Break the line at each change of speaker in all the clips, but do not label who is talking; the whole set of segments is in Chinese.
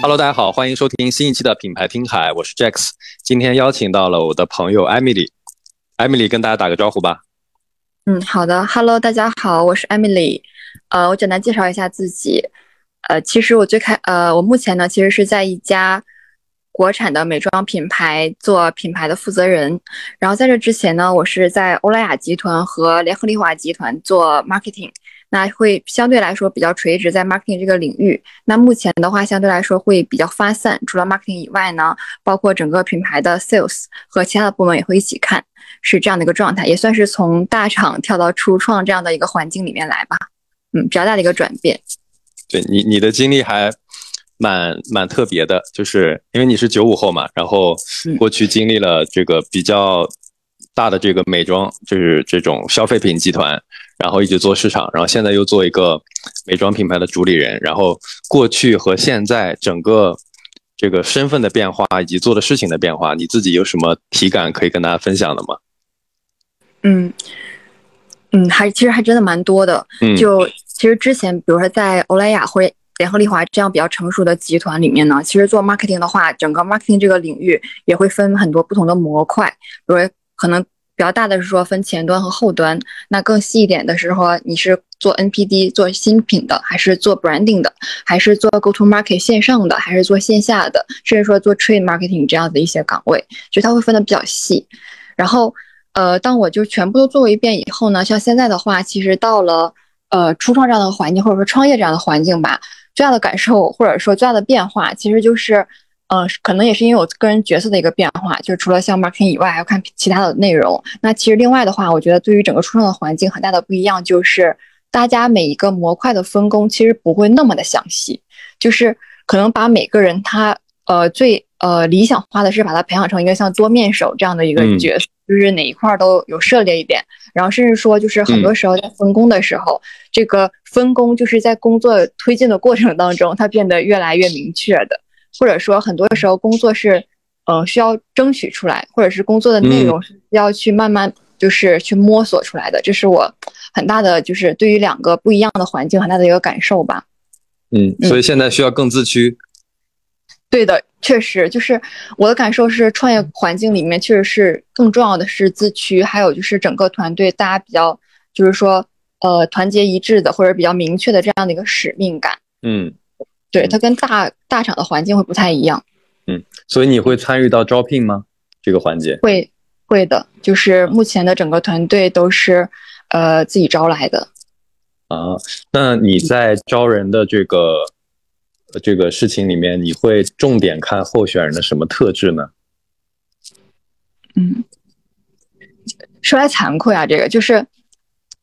Hello，大家好，欢迎收听新一期的品牌听海，我是 Jax。今天邀请到了我的朋友 Emily，Emily 跟大家打个招呼吧。
嗯，好的，Hello，大家好，我是 Emily。呃，我简单介绍一下自己。呃，其实我最开，呃，我目前呢，其实是在一家国产的美妆品牌做品牌的负责人。然后在这之前呢，我是在欧莱雅集团和联合利华集团做 marketing。那会相对来说比较垂直在 marketing 这个领域。那目前的话，相对来说会比较发散。除了 marketing 以外呢，包括整个品牌的 sales 和其他的部门也会一起看，是这样的一个状态，也算是从大厂跳到初创这样的一个环境里面来吧。嗯，比较大的一个转变。
对你，你的经历还蛮蛮特别的，就是因为你是九五后嘛，然后过去经历了这个比较大的这个美妆，就是这种消费品集团。然后一直做市场，然后现在又做一个美妆品牌的主理人。然后过去和现在整个这个身份的变化以及做的事情的变化，你自己有什么体感可以跟大家分享的吗？
嗯嗯，还其实还真的蛮多的。嗯，就其实之前，比如说在欧莱雅或者联合利华这样比较成熟的集团里面呢，其实做 marketing 的话，整个 marketing 这个领域也会分很多不同的模块，比如可能。比较大的是说分前端和后端，那更细一点的是说你是做 NPD 做新品的，还是做 branding 的，还是做 go to market 线上的，还是做线下的，甚至说做 trade marketing 这样的一些岗位，就它会分的比较细。然后，呃，当我就全部都做过一遍以后呢，像现在的话，其实到了呃初创这样的环境，或者说创业这样的环境吧，最大的感受或者说最大的变化，其实就是。嗯，可能也是因为我个人角色的一个变化，就是除了像 marketing 以外，还要看其他的内容。那其实另外的话，我觉得对于整个初创的环境很大的不一样，就是大家每一个模块的分工其实不会那么的详细，就是可能把每个人他呃最呃理想化的是把他培养成一个像多面手这样的一个角色，就是哪一块都有涉猎一点，然后甚至说就是很多时候在分工的时候，这个分工就是在工作推进的过程当中，它变得越来越明确的。或者说，很多时候工作是，呃，需要争取出来，或者是工作的内容是要去慢慢就是去摸索出来的。这是我很大的就是对于两个不一样的环境很大的一个感受吧。
嗯，所以现在需要更自驱。
对的，确实就是我的感受是，创业环境里面确实是更重要的是自驱，还有就是整个团队大家比较就是说呃团结一致的，或者比较明确的这样的一个使命感。
嗯。
对它跟大大厂的环境会不太一样，
嗯，所以你会参与到招聘吗？这个环节
会会的，就是目前的整个团队都是呃自己招来的。
啊，那你在招人的这个这个事情里面，你会重点看候选人的什么特质呢？
嗯，说来惭愧啊，这个就是。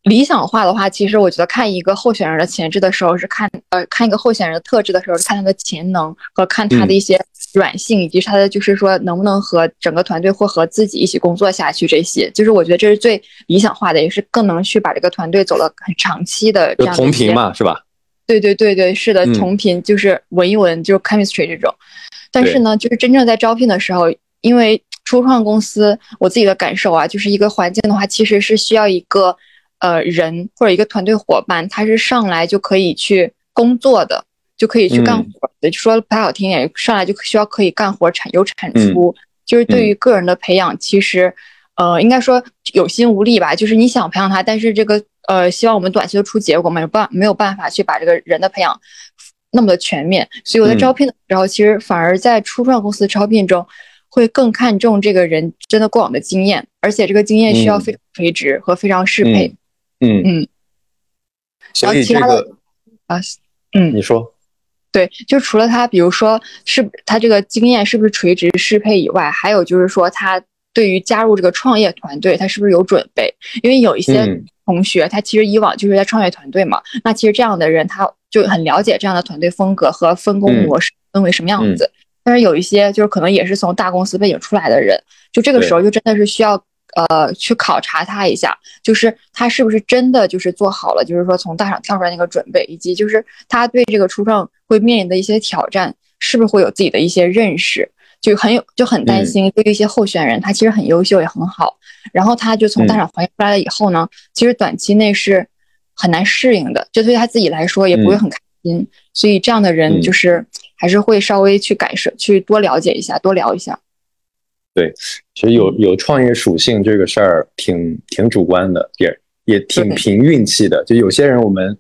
理想化的话，其实我觉得看一个候选人的潜质的时候，是看呃看一个候选人的特质的时候，是看他的潜能和看他的一些软性，以及他的就是说能不能和整个团队或和自己一起工作下去。这些就是我觉得这是最理想化的，也是更能去把这个团队走了很长期的这样。
同频嘛，是吧？
对对对对，是的，同频就是闻一闻就是 chemistry 这种。但是呢，就是真正在招聘的时候，因为初创公司，我自己的感受啊，就是一个环境的话，其实是需要一个。呃，人或者一个团队伙伴，他是上来就可以去工作的，就可以去干活的。就说不太好听点，上来就需要可以干活产有产出。就是对于个人的培养，其实，呃，应该说有心无力吧。就是你想培养他，但是这个呃，希望我们短期的出结果，没有办没有办法去把这个人的培养那么的全面。所以我在招聘的时候，其实反而在初创公司招聘中，会更看重这个人真的过往的经验，而且这个经验需要非常垂直和非常适配。
嗯嗯，
然后其他的啊，嗯，
你说，
对，就除了他，比如说是他这个经验是不是垂直适配以外，还有就是说他对于加入这个创业团队，他是不是有准备？因为有一些同学，他其实以往就是在创业团队嘛，那其实这样的人他就很了解这样的团队风格和分工模式分为什么样子。但是有一些就是可能也是从大公司背景出来的人，就这个时候就真的是需要。呃，去考察他一下，就是他是不是真的就是做好了，就是说从大厂跳出来那个准备，以及就是他对这个初创会面临的一些挑战，是不是会有自己的一些认识，就很有就很担心。对于一些候选人，他其实很优秀也很好，然后他就从大厂环境出来了以后呢，其实短期内是很难适应的，就对他自己来说也不会很开心。所以这样的人就是还是会稍微去改善，去多了解一下，多聊一下。
对，其实有有创业属性这个事儿挺挺主观的，也也挺凭运气的。就有些人我们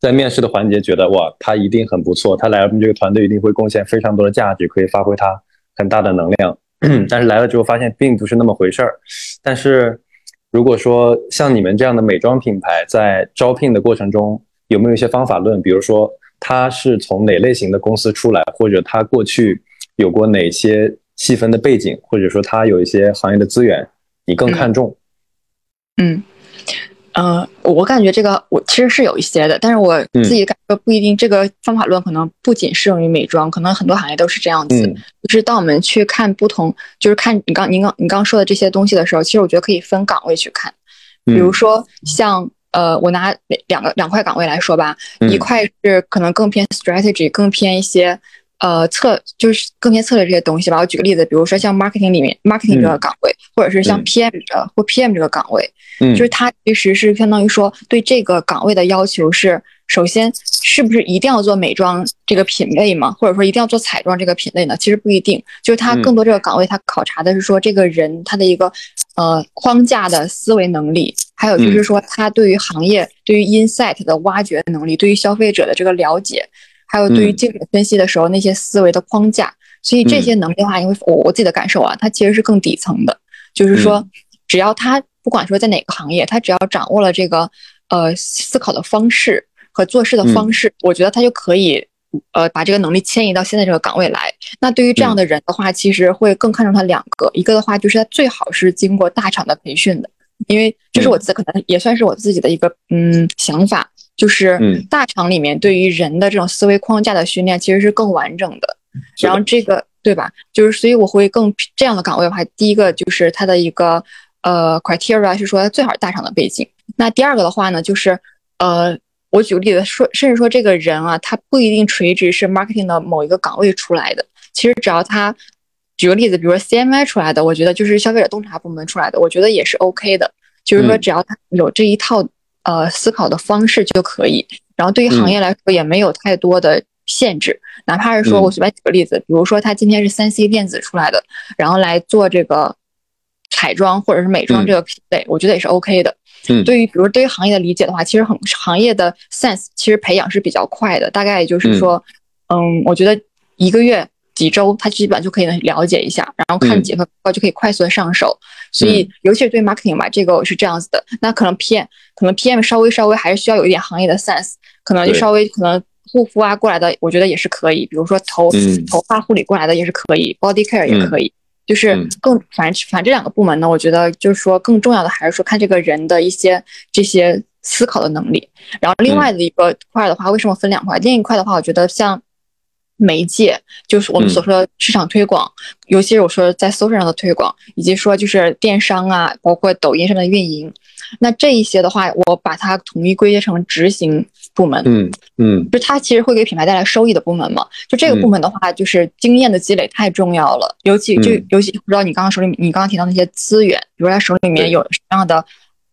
在面试的环节觉得哇，他一定很不错，他来我们这个团队一定会贡献非常多的价值，可以发挥他很大的能量。但是来了之后发现并不是那么回事儿。但是如果说像你们这样的美妆品牌在招聘的过程中有没有一些方法论？比如说他是从哪类型的公司出来，或者他过去有过哪些？细分的背景，或者说他有一些行业的资源，你更看重？
嗯，呃，我感觉这个我其实是有一些的，但是我自己感觉不一定。这个方法论可能不仅适用于美妆，可能很多行业都是这样子。就是当我们去看不同，就是看你刚您刚你刚说的这些东西的时候，其实我觉得可以分岗位去看。比如说像呃，我拿两个两块岗位来说吧，一块是可能更偏 strategy，更偏一些。呃，策就是更偏策略这些东西吧。我举个例子，比如说像 marketing 里面 marketing 这个岗位，或者是像 PM 这或 PM 这个岗位，嗯，就是它其实是相当于说对这个岗位的要求是，首先是不是一定要做美妆这个品类嘛，或者说一定要做彩妆这个品类呢？其实不一定，就是它更多这个岗位它考察的是说这个人他的一个呃框架的思维能力，还有就是说他对于行业对于 insight 的挖掘能力，对于消费者的这个了解。还有对于精准分析的时候那些思维的框架，所以这些能力的话，因为我我自己的感受啊，它其实是更底层的，就是说，只要他不管说在哪个行业，他只要掌握了这个呃思考的方式和做事的方式，我觉得他就可以呃把这个能力迁移到现在这个岗位来。那对于这样的人的话，其实会更看重他两个，一个的话就是他最好是经过大厂的培训的，因为这是我自己可能也算是我自己的一个嗯想法。就是大厂里面对于人的这种思维框架的训练其实是更完整的，然后这个对吧？就是所以我会更这样的岗位的话，第一个就是它的一个呃 criteria 是说最好是大厂的背景。那第二个的话呢，就是呃，我举个例子说，甚至说这个人啊，他不一定垂直是 marketing 的某一个岗位出来的。其实只要他举个例子，比如说 CMI 出来的，我觉得就是消费者洞察部门出来的，我觉得也是 OK 的。就是说只要他有这一套。呃，思考的方式就可以。然后对于行业来说，也没有太多的限制。哪怕是说我随便举个例子，比如说他今天是三 C 电子出来的，然后来做这个彩妆或者是美妆这个品类，我觉得也是 OK 的。嗯，对于比如对于行业的理解的话，其实很行业的 sense 其实培养是比较快的。大概也就是说，嗯，我觉得一个月。几周，他基本就可以了解一下，然后看几份报告就可以快速的上手。所以，尤其是对 marketing 吧，这个是这样子的。那可能 PM，可能 PM 稍微稍微还是需要有一点行业的 sense，可能就稍微可能护肤啊过来的，我觉得也是可以。比如说头头发护理过来的也是可以，body care 也可以。就是更反正反正这两个部门呢，我觉得就是说更重要的还是说看这个人的一些这些思考的能力。然后另外的一个块的话，为什么分两块？另一块的话，我觉得像。媒介就是我们所说的市场推广，尤其是我说在搜索上的推广，以及说就是电商啊，包括抖音上的运营。那这一些的话，我把它统一归结成执行部门。
嗯嗯，
就它其实会给品牌带来收益的部门嘛。就这个部门的话，就是经验的积累太重要了。尤其就尤其不知道你刚刚手里你刚刚提到那些资源，比如他手里面有什么样的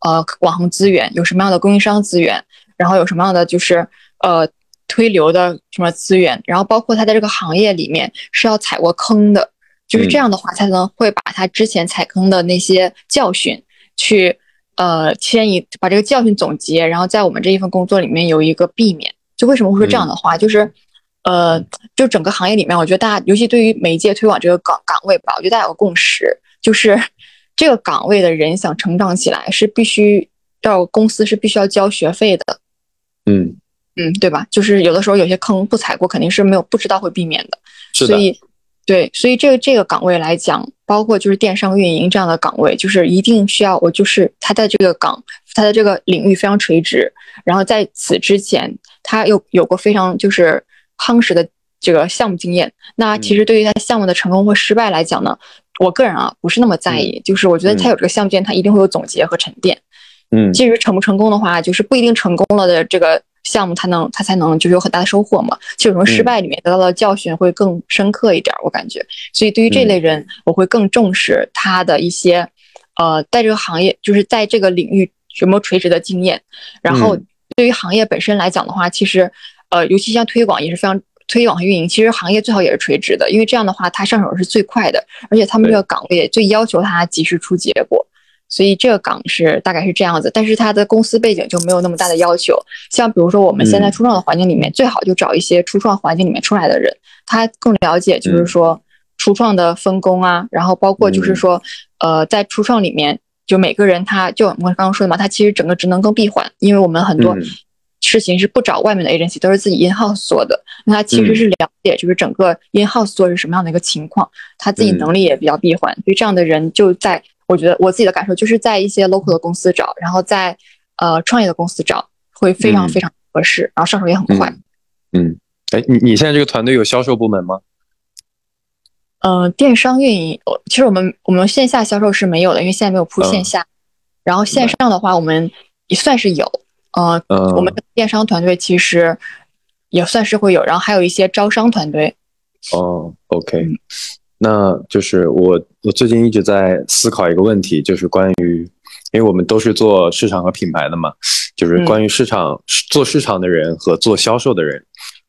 呃网红资源，有什么样的供应商资源，然后有什么样的就是呃。推流的什么资源，然后包括他在这个行业里面是要踩过坑的，就是这样的话才能会把他之前踩坑的那些教训去呃迁移，把这个教训总结，然后在我们这一份工作里面有一个避免。就为什么会说这样的话？就是呃，就整个行业里面，我觉得大家尤其对于媒介推广这个岗岗位吧，我觉得大家有个共识，就是这个岗位的人想成长起来是必须要公司是必须要交学费的。
嗯。
嗯，对吧？就是有的时候有些坑不踩过，肯定是没有不知道会避免的。所以，对，所以这个这个岗位来讲，包括就是电商运营这样的岗位，就是一定需要我就是他在这个岗，他的这个领域非常垂直。然后在此之前，他又有过非常就是夯实的这个项目经验。那其实对于他项目的成功或失败来讲呢，我个人啊不是那么在意。就是我觉得他有这个项目经验，他一定会有总结和沉淀。
嗯，
至于成不成功的话，就是不一定成功了的这个。项目他能，他才能就是有很大的收获嘛。其实从失败里面得到的教训会更深刻一点，我感觉。所以对于这类人，我会更重视他的一些，呃，在这个行业，就是在这个领域有没有垂直的经验。然后对于行业本身来讲的话，其实呃，尤其像推广也是非常推广和运营，其实行业最好也是垂直的，因为这样的话他上手是最快的，而且他们这个岗位最要求他及时出结果。所以这个岗是大概是这样子，但是他的公司背景就没有那么大的要求。像比如说我们现在初创的环境里面，最好就找一些初创环境里面出来的人，他更了解就是说初创的分工啊，然后包括就是说，呃，在初创里面，就每个人他就我们刚刚说的嘛，他其实整个职能更闭环，因为我们很多事情是不找外面的 agency，都是自己 in house 做的，那他其实是了解就是整个 in house 做是什么样的一个情况，他自己能力也比较闭环，所以这样的人就在。我觉得我自己的感受就是在一些 local 的公司找，然后在呃创业的公司找会非常非常合适，然后上手也很快。
嗯，哎，你你现在这个团队有销售部门吗？
嗯，电商运营，其实我们我们线下销售是没有的，因为现在没有铺线下。然后线上的话，我们也算是有。呃，我们电商团队其实也算是会有，然后还有一些招商团队。
哦，OK。那就是我，我最近一直在思考一个问题，就是关于，因为我们都是做市场和品牌的嘛，就是关于市场做市场的人和做销售的人，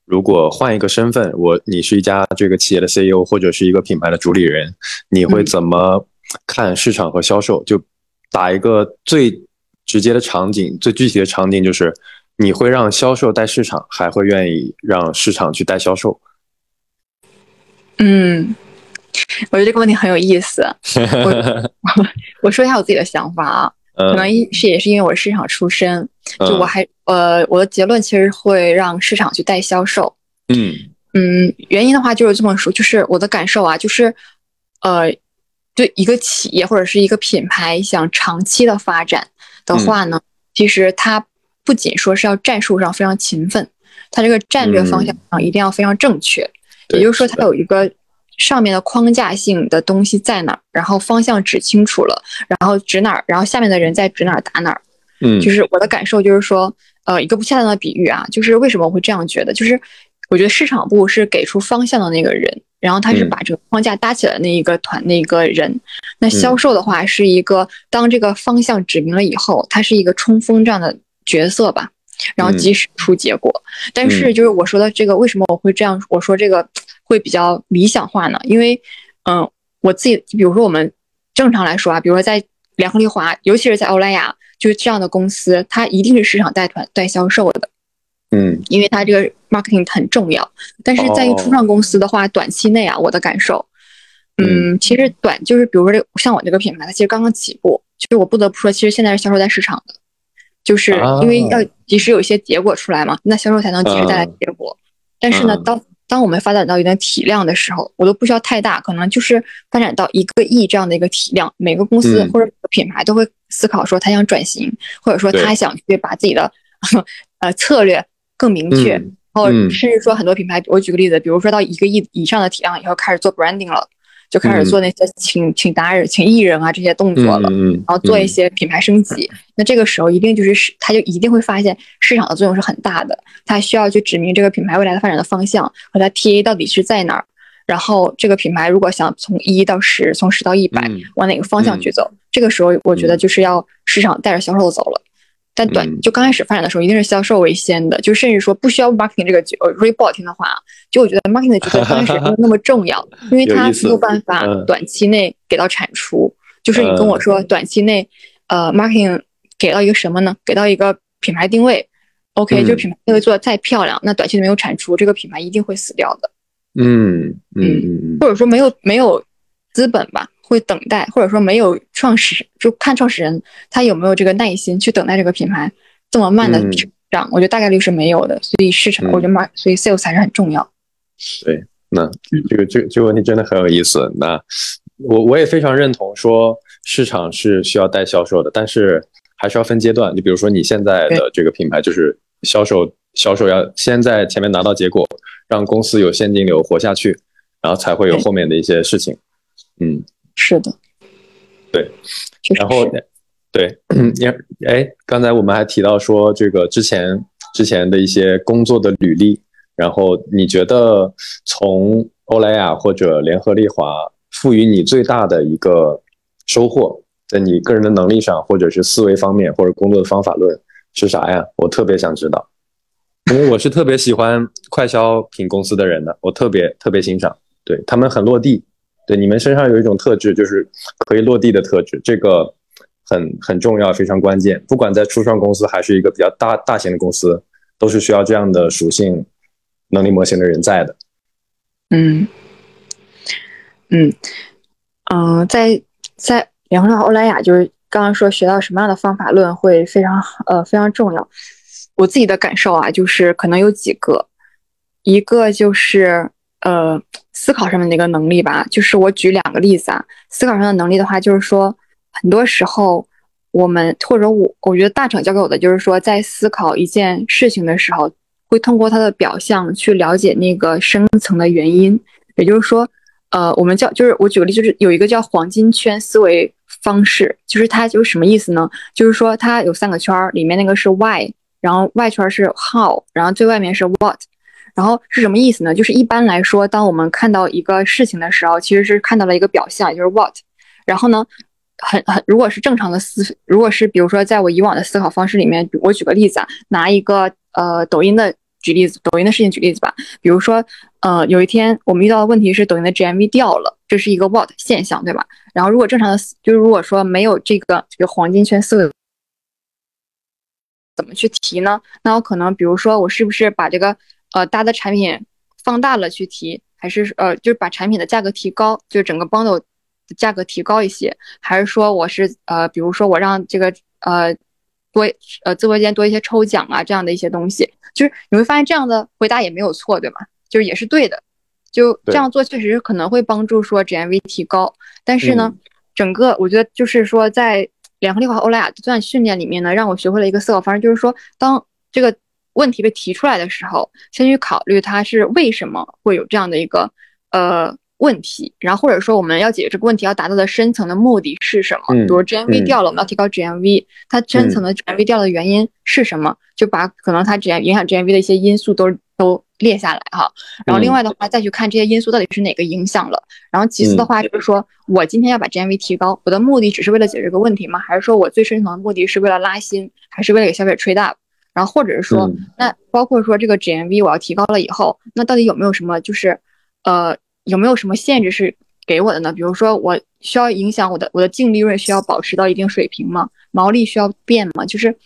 如果换一个身份，我你是一家这个企业的 CEO 或者是一个品牌的主理人，你会怎么看市场和销售？就打一个最直接的场景，最具体的场景就是，你会让销售带市场，还会愿意让市场去带销售？
嗯。我觉得这个问题很有意思，我 我说一下我自己的想法啊，可能一是也是因为我是市场出身，就我还呃我的结论其实会让市场去带销售，
嗯。
嗯，原因的话就是这么说，就是我的感受啊，就是呃对一个企业或者是一个品牌想长期的发展的话呢，其实它不仅说是要战术上非常勤奋，它这个战略方向上一定要非常正确，也就是说它有一个。上面的框架性的东西在哪儿，然后方向指清楚了，然后指哪儿，然后下面的人在指哪儿打哪儿。
嗯，
就是我的感受就是说，呃，一个不恰当的比喻啊，就是为什么我会这样觉得？就是我觉得市场部是给出方向的那个人，然后他是把这个框架搭起来的那一个团那一个人。那销售的话是一个当这个方向指明了以后，他是一个冲锋这样的角色吧，然后及时出结果。但是就是我说的这个，为什么我会这样？我说这个。会比较理想化呢，因为，嗯，我自己，比如说我们正常来说啊，比如说在联合利华，尤其是在欧莱雅，就是这样的公司，它一定是市场带团带销售的，
嗯，
因为它这个 marketing 很重要。但是在于初创公司的话，短期内啊，我的感受，嗯，其实短就是比如说这像我这个品牌，它其实刚刚起步，其实我不得不说，其实现在是销售在市场的，就是因为要及时有一些结果出来嘛，那销售才能及时带来结果。但是呢，当当我们发展到一定体量的时候，我都不需要太大，可能就是发展到一个亿这样的一个体量，每个公司或者品牌都会思考说他想转型，或者说他想去把自己的呃策略更明确，然后甚至说很多品牌，我举个例子，比如说到一个亿以上的体量以后开始做 branding 了。就开始做那些请请达人、请艺人啊这些动作了，然后做一些品牌升级。那这个时候一定就是市，他就一定会发现市场的作用是很大的。他需要去指明这个品牌未来的发展的方向和它 TA 到底是在哪儿。然后这个品牌如果想从一到十，从十到一百往哪个方向去走，这个时候我觉得就是要市场带着销售走了。但短就刚开始发展的时候，一定是销售为先的，就甚至说不需要 marketing 这个呃 r e p o r t 的话，就我觉得 marketing 的角色刚开始没有那么 重要，因为它没有办法短期内给到产出。就是你跟我说短期内，呃，marketing 给到一个什么呢？给到一个品牌定位，OK，就品牌定位做的再漂亮，那短期内没有产出，这个品牌一定会死掉的。
嗯嗯，
或者说没有没有资本吧。会等待，或者说没有创始，就看创始人他有没有这个耐心去等待这个品牌这么慢的成长，我觉得大概率是没有的。所以市场，我觉得 mark，所以 sales 还是很重要。
对，那这个这这个问题真的很有意思。那我我也非常认同说市场是需要带销售的，但是还是要分阶段。你比如说你现在的这个品牌就是销售，销售要先在前面拿到结果，让公司有现金流活下去，然后才会有后面的一些事情。嗯。
是的，
对，然后对，你哎，刚才我们还提到说这个之前之前的一些工作的履历，然后你觉得从欧莱雅或者联合利华赋予你最大的一个收获，在你个人的能力上，或者是思维方面，或者工作的方法论，是啥呀？我特别想知道，因为我是特别喜欢快消品公司的人的，我特别特别欣赏，对他们很落地。对你们身上有一种特质，就是可以落地的特质，这个很很重要，非常关键。不管在初创公司还是一个比较大大型的公司，都是需要这样的属性能力模型的人在的。
嗯嗯嗯，在在联合利华欧莱雅，就是刚刚说学到什么样的方法论会非常呃非常重要。我自己的感受啊，就是可能有几个，一个就是呃。思考上面的一个能力吧，就是我举两个例子啊。思考上的能力的话，就是说，很多时候我们或者我，我觉得大厂教给我的就是说，在思考一件事情的时候，会通过它的表象去了解那个深层的原因。也就是说，呃，我们叫就是我举个例，就是有一个叫黄金圈思维方式，就是它就是什么意思呢？就是说它有三个圈儿，里面那个是 why，然后外圈是 how，然后最外面是 what。然后是什么意思呢？就是一般来说，当我们看到一个事情的时候，其实是看到了一个表象，也就是 what。然后呢，很很，如果是正常的思，如果是比如说在我以往的思考方式里面，我举个例子啊，拿一个呃抖音的举例子，抖音的事情举例子吧。比如说，呃，有一天我们遇到的问题是抖音的 GMV 掉了，这是一个 what 现象，对吧？然后如果正常的，就是如果说没有这个这个黄金圈思维，怎么去提呢？那我可能比如说，我是不是把这个呃，大的产品放大了去提，还是呃，就是把产品的价格提高，就是整个 bundle 的价格提高一些，还是说我是呃，比如说我让这个呃多呃直播间多一些抽奖啊，这样的一些东西，就是你会发现这样的回答也没有错，对吗？就是也是对的，就这样做确实可能会帮助说 GMV 提高，但是呢，整个我觉得就是说在联合利华欧莱雅这段训练里面呢，让我学会了一个思考方式，就是说当这个。问题被提出来的时候，先去考虑它是为什么会有这样的一个呃问题，然后或者说我们要解决这个问题要达到的深层的目的是什么？比如 GMV 掉了，我们要提高 GMV，它深层的 GMV 掉的原因是什么？就把可能它 GM 影响 GMV 的一些因素都都列下来哈。然后另外的话再去看这些因素到底是哪个影响了。然后其次的话就是说我今天要把 GMV 提高，我的目的只是为了解决这个问题吗？还是说我最深层的目的是为了拉新，还是为了给消费者 trade up？然后或者是说，那包括说这个 GMV 我要提高了以后，那到底有没有什么就是，呃，有没有什么限制是给我的呢？比如说我需要影响我的我的净利润需要保持到一定水平吗？毛利需要变吗？就是，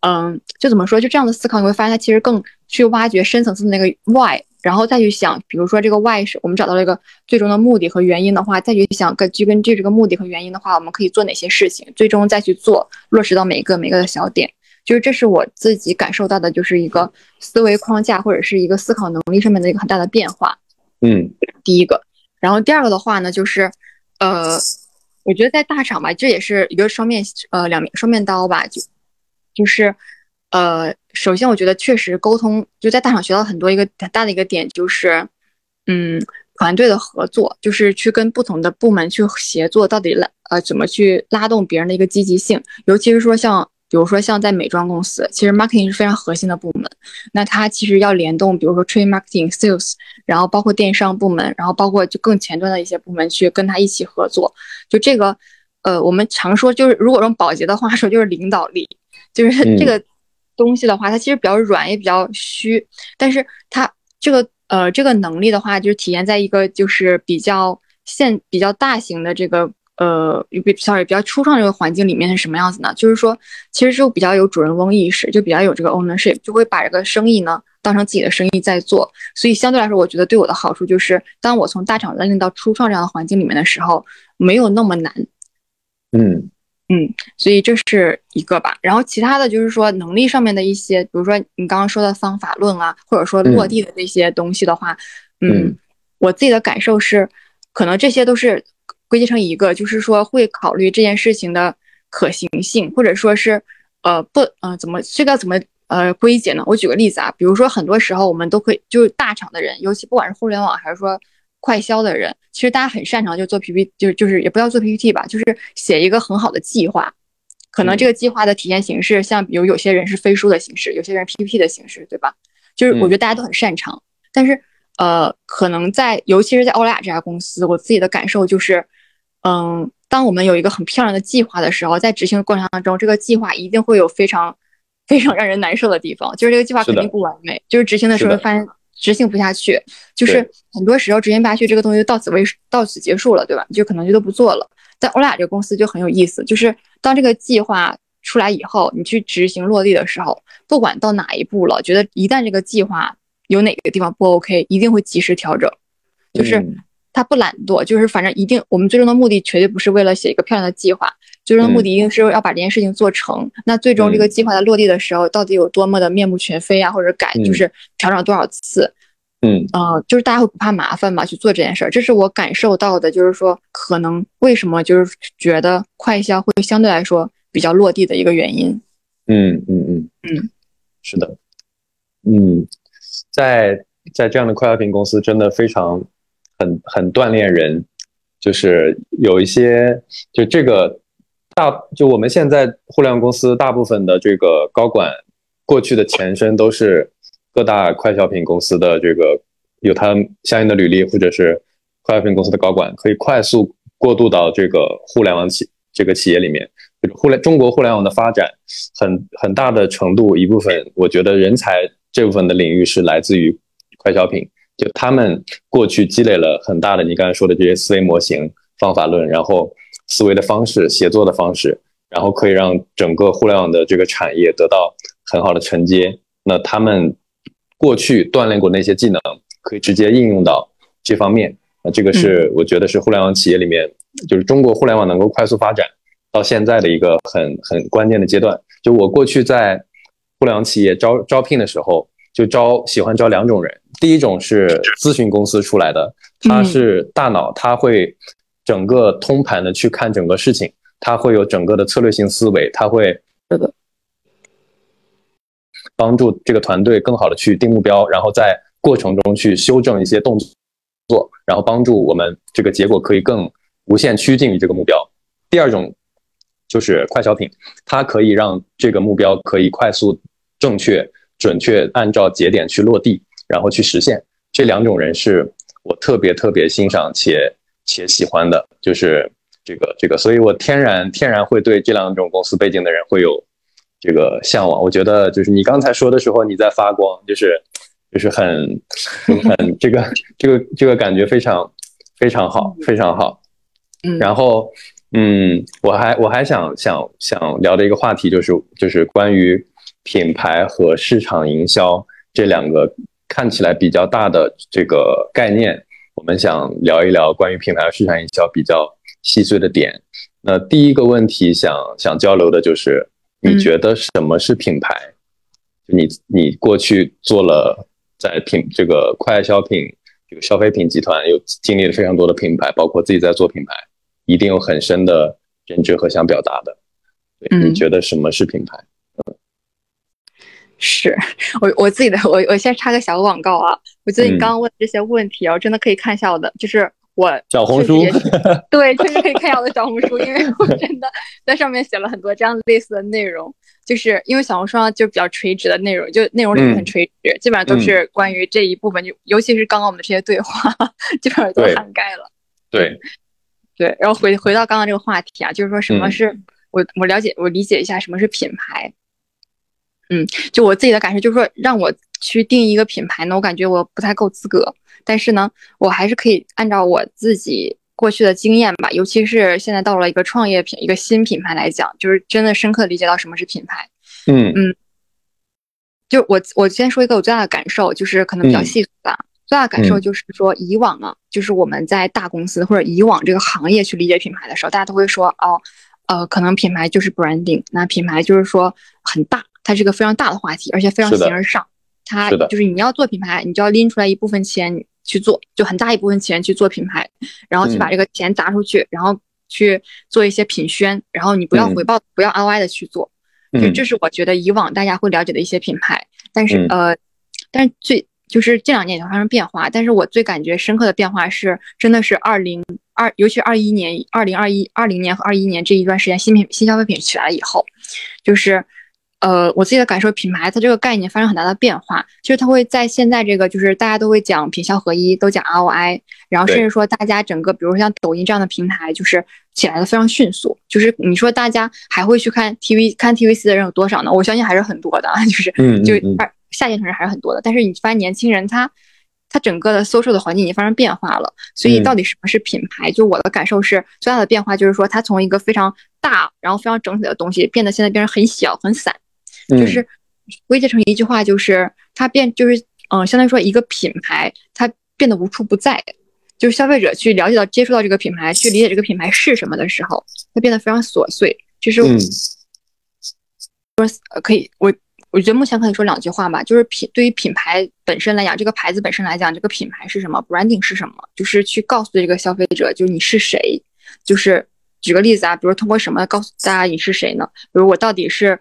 嗯，就怎么说？就这样的思考，你会发现它其实更去挖掘深层次的那个 why，然后再去想，比如说这个 why 是我们找到了一个最终的目的和原因的话，再去想根据根据这个目的和原因的话，我们可以做哪些事情，最终再去做落实到每个每个的小点。就是这是我自己感受到的，就是一个思维框架或者是一个思考能力上面的一个很大的变化。
嗯，
第一个，然后第二个的话呢，就是，呃，我觉得在大厂吧，这也是一个双面呃两面双面刀吧，就就是，呃，首先我觉得确实沟通就在大厂学到很多一个很大的一个点就是，嗯，团队的合作，就是去跟不同的部门去协作，到底拉呃怎么去拉动别人的一个积极性，尤其是说像。比如说像在美妆公司，其实 marketing 是非常核心的部门。那它其实要联动，比如说 trade marketing、sales，然后包括电商部门，然后包括就更前端的一些部门去跟它一起合作。就这个，呃，我们常说就是，如果用保洁的话说，就是领导力。就是这个东西的话，它其实比较软，也比较虚。但是它这个呃这个能力的话，就是体现在一个就是比较现比较大型的这个。呃，比 sorry 比较初创这个环境里面是什么样子呢？就是说，其实就比较有主人翁意识，就比较有这个 ownership，就会把这个生意呢当成自己的生意在做。所以相对来说，我觉得对我的好处就是，当我从大厂拉领到初创这样的环境里面的时候，没有那么难。
嗯
嗯，所以这是一个吧。然后其他的就是说能力上面的一些，比如说你刚刚说的方法论啊，或者说落地的这些东西的话，嗯，我自己的感受是，可能这些都是。归结成一个，就是说会考虑这件事情的可行性，或者说是，呃，不，呃，怎么这个怎么呃归结呢？我举个例子啊，比如说很多时候我们都可以，就是大厂的人，尤其不管是互联网还是说快销的人，其实大家很擅长就做 PPT，就就是也不要做 PPT 吧，就是写一个很好的计划。可能这个计划的体现形式，像比如有些人是飞书的形式，有些人 PPT 的形式，对吧？就是我觉得大家都很擅长，但是呃，可能在尤其是在欧莱雅这家公司，我自己的感受就是。嗯，当我们有一个很漂亮的计划的时候，在执行的过程当中，这个计划一定会有非常非常让人难受的地方，就是这个计划肯定不完美，就是执行的时候发现执行不下去，就是很多时候执行不下去，这个东西就到此为到此结束了，对吧？就可能就都不做了。但欧莱雅这个公司就很有意思，就是当这个计划出来以后，你去执行落地的时候，不管到哪一步了，觉得一旦这个计划有哪个地方不 OK，一定会及时调整，就是他不懒惰，就是反正一定，我们最终的目的绝对不是为了写一个漂亮的计划。最终的目的一定是要把这件事情做成。那最终这个计划在落地的时候，到底有多么的面目全非啊，或者改就是调整多少次？
嗯
就是大家会不怕麻烦嘛，去做这件事儿。这是我感受到的，就是说可能为什么就是觉得快销会相对来说比较落地的一个原因。
嗯嗯嗯嗯，是的。嗯，在在这样的快消品公司，真的非常很很锻炼人，就是有一些就这个。大就我们现在互联网公司大部分的这个高管，过去的前身都是各大快消品公司的这个有他相应的履历，或者是快消品公司的高管，可以快速过渡到这个互联网企这个企业里面。互联中国互联网的发展很很大的程度一部分，我觉得人才这部分的领域是来自于快消品，就他们过去积累了很大的你刚才说的这些思维模型、方法论，然后。思维的方式、协作的方式，然后可以让整个互联网的这个产业得到很好的承接。那他们过去锻炼过那些技能，可以直接应用到这方面。那这个是我觉得是互联网企业里面，就是中国互联网能够快速发展到现在的一个很很关键的阶段。就我过去在互联网企业招招聘的时候，就招喜欢招两种人。第一种是咨询公司出来的，他是大脑，他会。整个通盘的去看整个事情，他会有整个的策略性思维，他会
是的，
帮助这个团队更好的去定目标，然后在过程中去修正一些动作，然后帮助我们这个结果可以更无限趋近于这个目标。第二种就是快消品，它可以让这个目标可以快速、正确、准确按照节点去落地，然后去实现。这两种人是我特别特别欣赏且。且喜欢的就是这个这个，所以我天然天然会对这两种公司背景的人会有这个向往。我觉得就是你刚才说的时候你在发光，就是就是很很这个这个这个感觉非常非常好非常好。
嗯，
然后嗯，我还我还想想想聊的一个话题就是就是关于品牌和市场营销这两个看起来比较大的这个概念。我们想聊一聊关于品牌和市场营销比较细碎的点。那第一个问题想想交流的就是，你觉得什么是品牌？你你过去做了在品这个快消品这个消费品集团，有经历了非常多的品牌，包括自己在做品牌，一定有很深的认知和想表达的。对你觉得什么是品牌？
是我我自己的，我我先插个小广告啊！我觉得你刚刚问这些问题啊，真的可以看一下我的，就是我
小红书，
对，确实可以看一下我的小红书，因为我真的在上面写了很多这样类似的内容。就是因为小红书上就比较垂直的内容，就内容里面很垂直，基本上都是关于这一部分，就尤其是刚刚我们这些对话，基本上都涵盖了。
对
对，然后回回到刚刚这个话题啊，就是说什么是我我了解我理解一下什么是品牌。嗯，就我自己的感受，就是说让我去定一个品牌呢，我感觉我不太够资格。但是呢，我还是可以按照我自己过去的经验吧，尤其是现在到了一个创业品、一个新品牌来讲，就是真的深刻理解到什么是品牌。
嗯
嗯，就我我先说一个我最大的感受，就是可能比较细吧。最大的感受就是说，以往啊，就是我们在大公司或者以往这个行业去理解品牌的时候，大家都会说哦，呃，可能品牌就是 branding，那品牌就是说很大。它是个非常大的话题，而且非常形而上。它就是你要做品牌，你就要拎出来一部分钱去做，就很大一部分钱去做品牌，然后去把这个钱砸出去，然后去做一些品宣，然后你不要回报，不要 ROI 的去做。就这是我觉得以往大家会了解的一些品牌，但是呃，但是最就是这两年也发生变化。但是我最感觉深刻的变化是，真的是二零二，尤其二一年、二零二一、二零年和二一年这一段时间，新品新消费品起来以后，就是。呃，我自己的感受，品牌它这个概念发生很大的变化。就是它会在现在这个，就是大家都会讲品效合一，都讲 ROI，然后甚至说大家整个，比如说像抖音这样的平台，就是起来的非常迅速。就是你说大家还会去看 TV 看 TVC 的人有多少呢？我相信还是很多的，就是就下线城市还是很多的。但是你发现年轻人他他整个的搜售的环境已经发生变化了。所以到底什么是品牌？就我的感受是最大的变化就是说，它从一个非常大，然后非常整体的东西，变得现在变成很小很散。就是归结成一句话，就是它变，就是嗯，相当于说一个品牌，它变得无处不在。就是消费者去了解到、接触到这个品牌，去理解这个品牌是什么的时候，它变得非常琐碎。就是说，可以，我我觉得目前可以说两句话吧。就是品对于品牌本身来讲，这个牌子本身来讲，这个品牌是什么，branding 是什么，就是去告诉这个消费者，就是你是谁。就是举个例子啊，比如通过什么告诉大家你是谁呢？比如我到底是。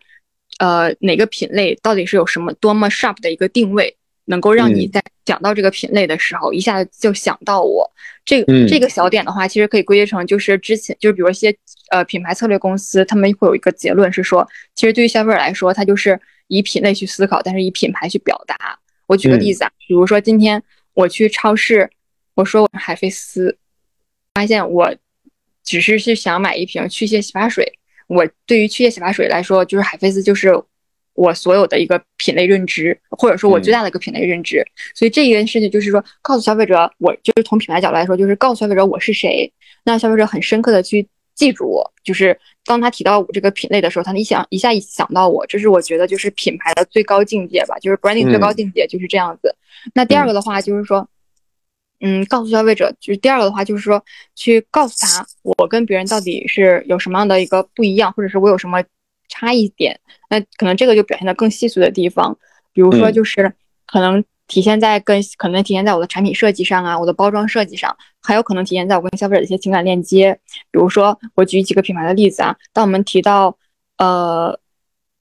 呃，哪个品类到底是有什么多么 sharp 的一个定位，能够让你在讲到这个品类的时候，一下子就想到我？这个这个小点的话，其实可以归结成就是之前就是比如一些呃品牌策略公司，他们会有一个结论是说，其实对于消费者来说，他就是以品类去思考，但是以品牌去表达。我举个例子啊，比如说今天我去超市，我说我是海飞丝，发现我只是是想买一瓶去屑洗发水。我对于去屑洗发水来说，就是海飞丝就是我所有的一个品类认知，或者说我最大的一个品类认知。所以这一件事情就是说，告诉消费者，我就是从品牌角度来说，就是告诉消费者我是谁，让消费者很深刻的去记住我。就是当他提到我这个品类的时候，他一想一下一想到我，这是我觉得就是品牌的最高境界吧，就是 branding 最高境界就是这样子。那第二个的话就是说。嗯，告诉消费者，就是第二个的话，就是说去告诉他，我跟别人到底是有什么样的一个不一样，或者是我有什么差异点。那可能这个就表现的更细碎的地方，比如说就是可能体现在跟可能体现在我的产品设计上啊，我的包装设计上，还有可能体现在我跟消费者的一些情感链接。比如说我举几个品牌的例子啊，当我们提到呃，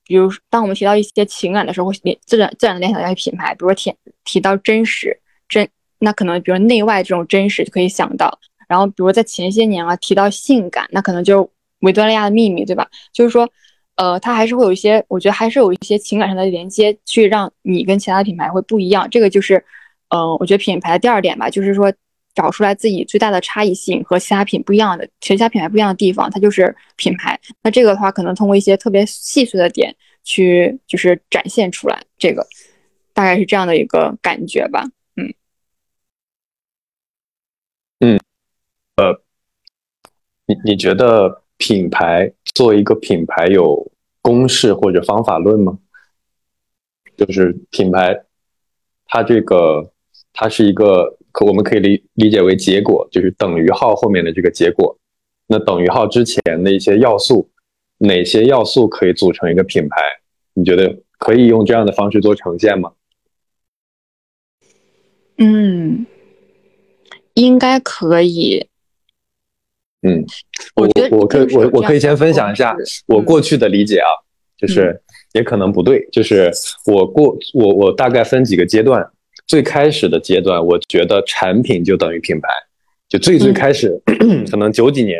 比如当我们提到一些情感的时候，会联自然自然的联想到一些品牌，比如说提提到真实真。那可能，比如内外这种真实就可以想到，然后比如在前些年啊提到性感，那可能就维多利亚的秘密，对吧？就是说，呃，它还是会有一些，我觉得还是有一些情感上的连接，去让你跟其他品牌会不一样。这个就是，嗯，我觉得品牌的第二点吧，就是说找出来自己最大的差异性和其他品不一样的，其他品牌不一样的地方，它就是品牌。那这个的话，可能通过一些特别细碎的点去，就是展现出来。这个大概是这样的一个感觉吧。
呃，你你觉得品牌作为一个品牌有公式或者方法论吗？就是品牌，它这个它是一个可我们可以理理解为结果，就是等于号后面的这个结果。那等于号之前的一些要素，哪些要素可以组成一个品牌？你觉得可以用这样的方式做呈现吗？
嗯，应该可以。
嗯，我我可我我可以先分享一下我过去的理解啊，就是也可能不对，就是我过我我大概分几个阶段，最开始的阶段，我觉得产品就等于品牌，就最最开始可能九几年，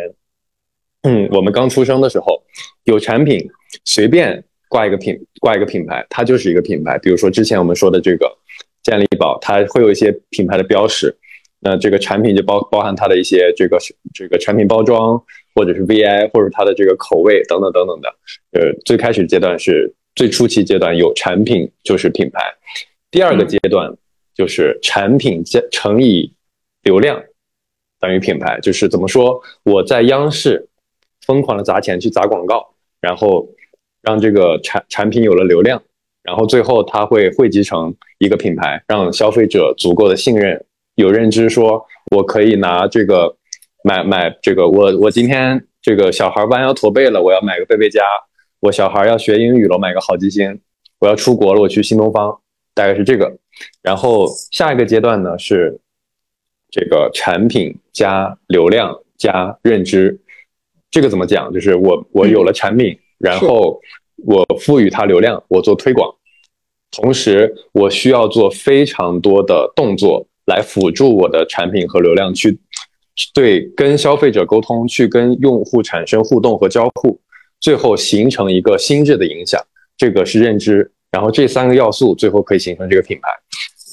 嗯，我们刚出生的时候，有产品随便挂一个品挂一个品牌，它就是一个品牌。比如说之前我们说的这个健力宝，它会有一些品牌的标识。那这个产品就包包含它的一些这个这个产品包装，或者是 VI，或者它的这个口味等等等等的。呃，最开始阶段是最初期阶段，有产品就是品牌。第二个阶段就是产品加乘以流量等于品牌。就是怎么说？我在央视疯狂的砸钱去砸广告，然后让这个产产品有了流量，然后最后它会汇集成一个品牌，让消费者足够的信任。有认知说，我可以拿这个买买这个，我我今天这个小孩弯腰驼背了，我要买个贝贝佳；我小孩要学英语了，我买个好记星；我要出国了，我去新东方，大概是这个。然后下一个阶段呢是这个产品加流量加认知，这个怎么讲？就是我我有了产品，然后我赋予它流量，我做推广，同时我需要做非常多的动作。来辅助我的产品和流量去对跟消费者沟通，去跟用户产生互动和交互，最后形成一个心智的影响。这个是认知，然后这三个要素最后可以形成这个品牌。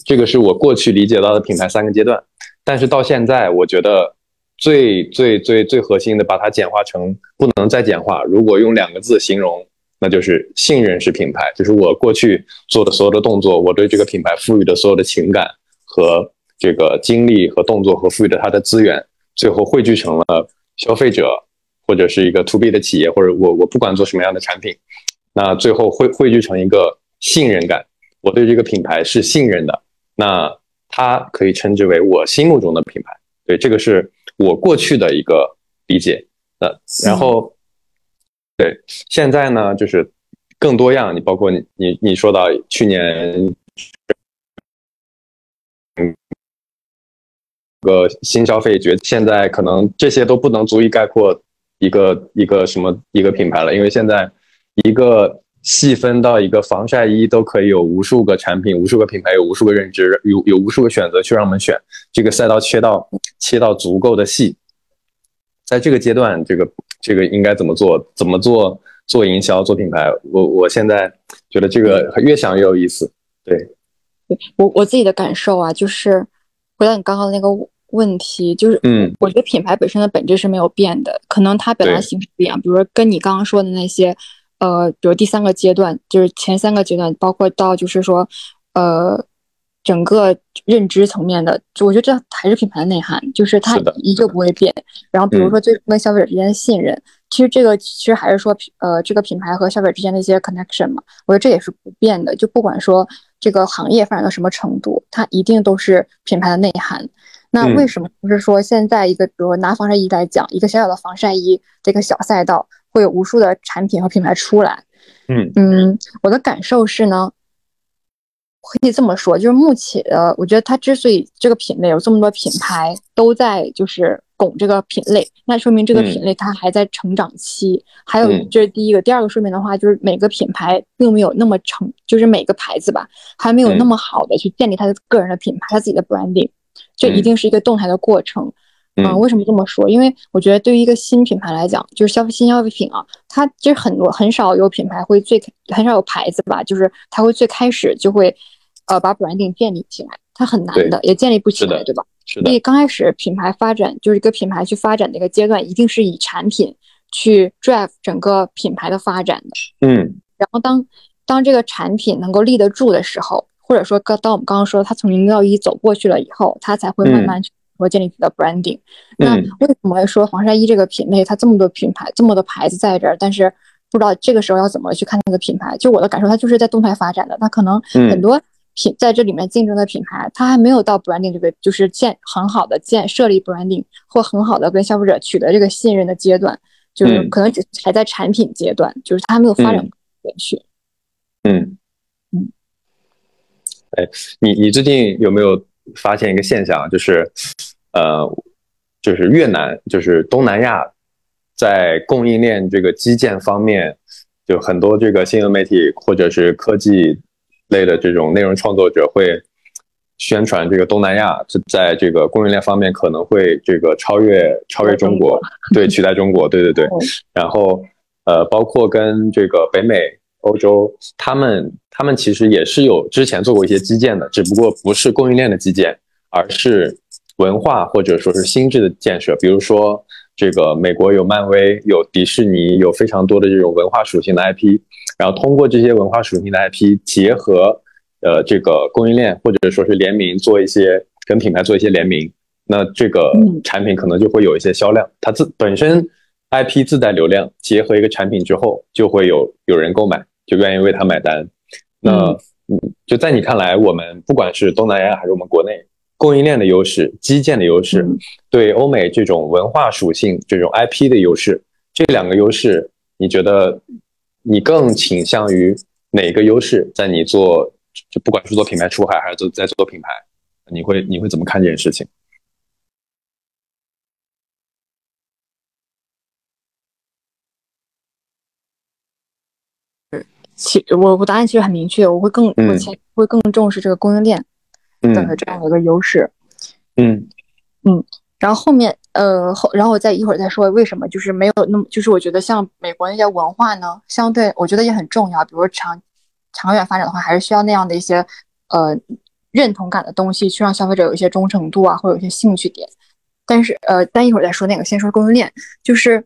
这个是我过去理解到的品牌三个阶段，但是到现在，我觉得最最最最核心的，把它简化成不能再简化。如果用两个字形容，那就是信任是品牌。就是我过去做的所有的动作，我对这个品牌赋予的所有的情感和这个精力和动作和赋予的它的资源，最后汇聚成了消费者或者是一个 to B 的企业，或者我我不管做什么样的产品，那最后汇汇聚成一个信任感。我对这个品牌是信任的。那它可以称之为我心目中的品牌，对，这个是我过去的一个理解。那然后，对，现在呢就是更多样。你包括你你你说到去年，个新消费觉，现在可能这些都不能足以概括一个一个什么一个品牌了，因为现在一个。细分到一个防晒衣都可以有无数个产品，无数个品牌，有无数个认知，有有无数个选择去让我们选。这个赛道切到切到足够的细，在这个阶段，这个这个应该怎么做？怎么做做营销、做品牌？我我现在觉得这个越想越有意思。对，
我我自己的感受啊，就是回到你刚刚那个问题，就是
嗯，
我觉得品牌本身的本质是没有变的，可能它表达形式不一样。比如说跟你刚刚说的那些。呃，比如第三个阶段，就是前三个阶段，包括到就是说，呃，整个认知层面的，就我觉得这还是品牌的内涵，就是它依旧不会变。然后比如说最跟消费者之间的信任，其实这个其实还是说，呃，这个品牌和消费者之间的一些 connection 嘛，我觉得这也是不变的。就不管说这个行业发展到什么程度，它一定都是品牌的内涵。那为什么不是说现在一个，比如拿防晒衣来讲，一个小小的防晒衣这个小赛道？会有无数的产品和品牌出来，
嗯。
嗯，我的感受是呢，可以这么说，就是目前呃，我觉得它之所以这个品类有这么多品牌都在就是拱这个品类，那说明这个品类它还在成长期。还有这是第一个，第二个说明的话就是每个品牌并没有那么成，就是每个牌子吧还没有那么好的去建立它的个人的品牌，它自己的 branding，这一定是一个动态的过程。嗯，为什么这么说？因为我觉得对于一个新品牌来讲，就是消费新消费品啊，它其实很多很少有品牌会最很少有牌子吧，就是它会最开始就会，呃，把 branding 建立起来，它很难的，也建立不起来，对吧？
是的。
所以刚开始品牌发展就是一个品牌去发展的一个阶段，一定是以产品去 drive 整个品牌的发展
的。嗯。
然后当当这个产品能够立得住的时候，或者说刚当我们刚刚说他从零到一走过去了以后，他才会慢慢去。说建立自己的 branding，那为什么说防晒衣这个品类它这么多品牌这么多牌子在这儿，但是不知道这个时候要怎么去看那个品牌？就我的感受，它就是在动态发展的。它可能很多品在这里面竞争的品牌，它还没有到 branding 这个就是建很好的建设立 branding 或很好的跟消费者取得这个信任的阶段，就是可能只还在产品阶段，就是它还没有发展过去。
嗯嗯，哎，你你最近有没有？发现一个现象，就是，呃，就是越南，就是东南亚，在供应链这个基建方面，就很多这个新闻媒体或者是科技类的这种内容创作者会宣传这个东南亚在这个供应链方面可能会这个超越超越中国，对，取代中国，对对对。然后，呃，包括跟这个北美。欧洲，他们他们其实也是有之前做过一些基建的，只不过不是供应链的基建，而是文化或者说是心智的建设。比如说，这个美国有漫威，有迪士尼，有非常多的这种文化属性的 IP，然后通过这些文化属性的 IP 结合，呃，这个供应链或者说是联名做一些跟品牌做一些联名，那这个产品可能就会有一些销量。它自本身 IP 自带流量，结合一个产品之后，就会有有人购买。就愿意为他买单，那嗯，就在你看来，我们不管是东南亚还是我们国内，供应链的优势、基建的优势，对欧美这种文化属性、这种 IP 的优势，这两个优势，你觉得你更倾向于哪个优势？在你做，就不管是做品牌出海还是做在做品牌，你会你会怎么看这件事情？
其我我答案其实很明确，我会更我前会更重视这个供应链的这样的一个优势，
嗯
嗯，然后后面呃，后然后我再一会儿再说为什么就是没有那么，就是我觉得像美国那些文化呢，相对我觉得也很重要。比如长长远发展的话，还是需要那样的一些呃认同感的东西，去让消费者有一些忠诚度啊，或者有一些兴趣点。但是呃，但一会儿再说那个，先说供应链，就是。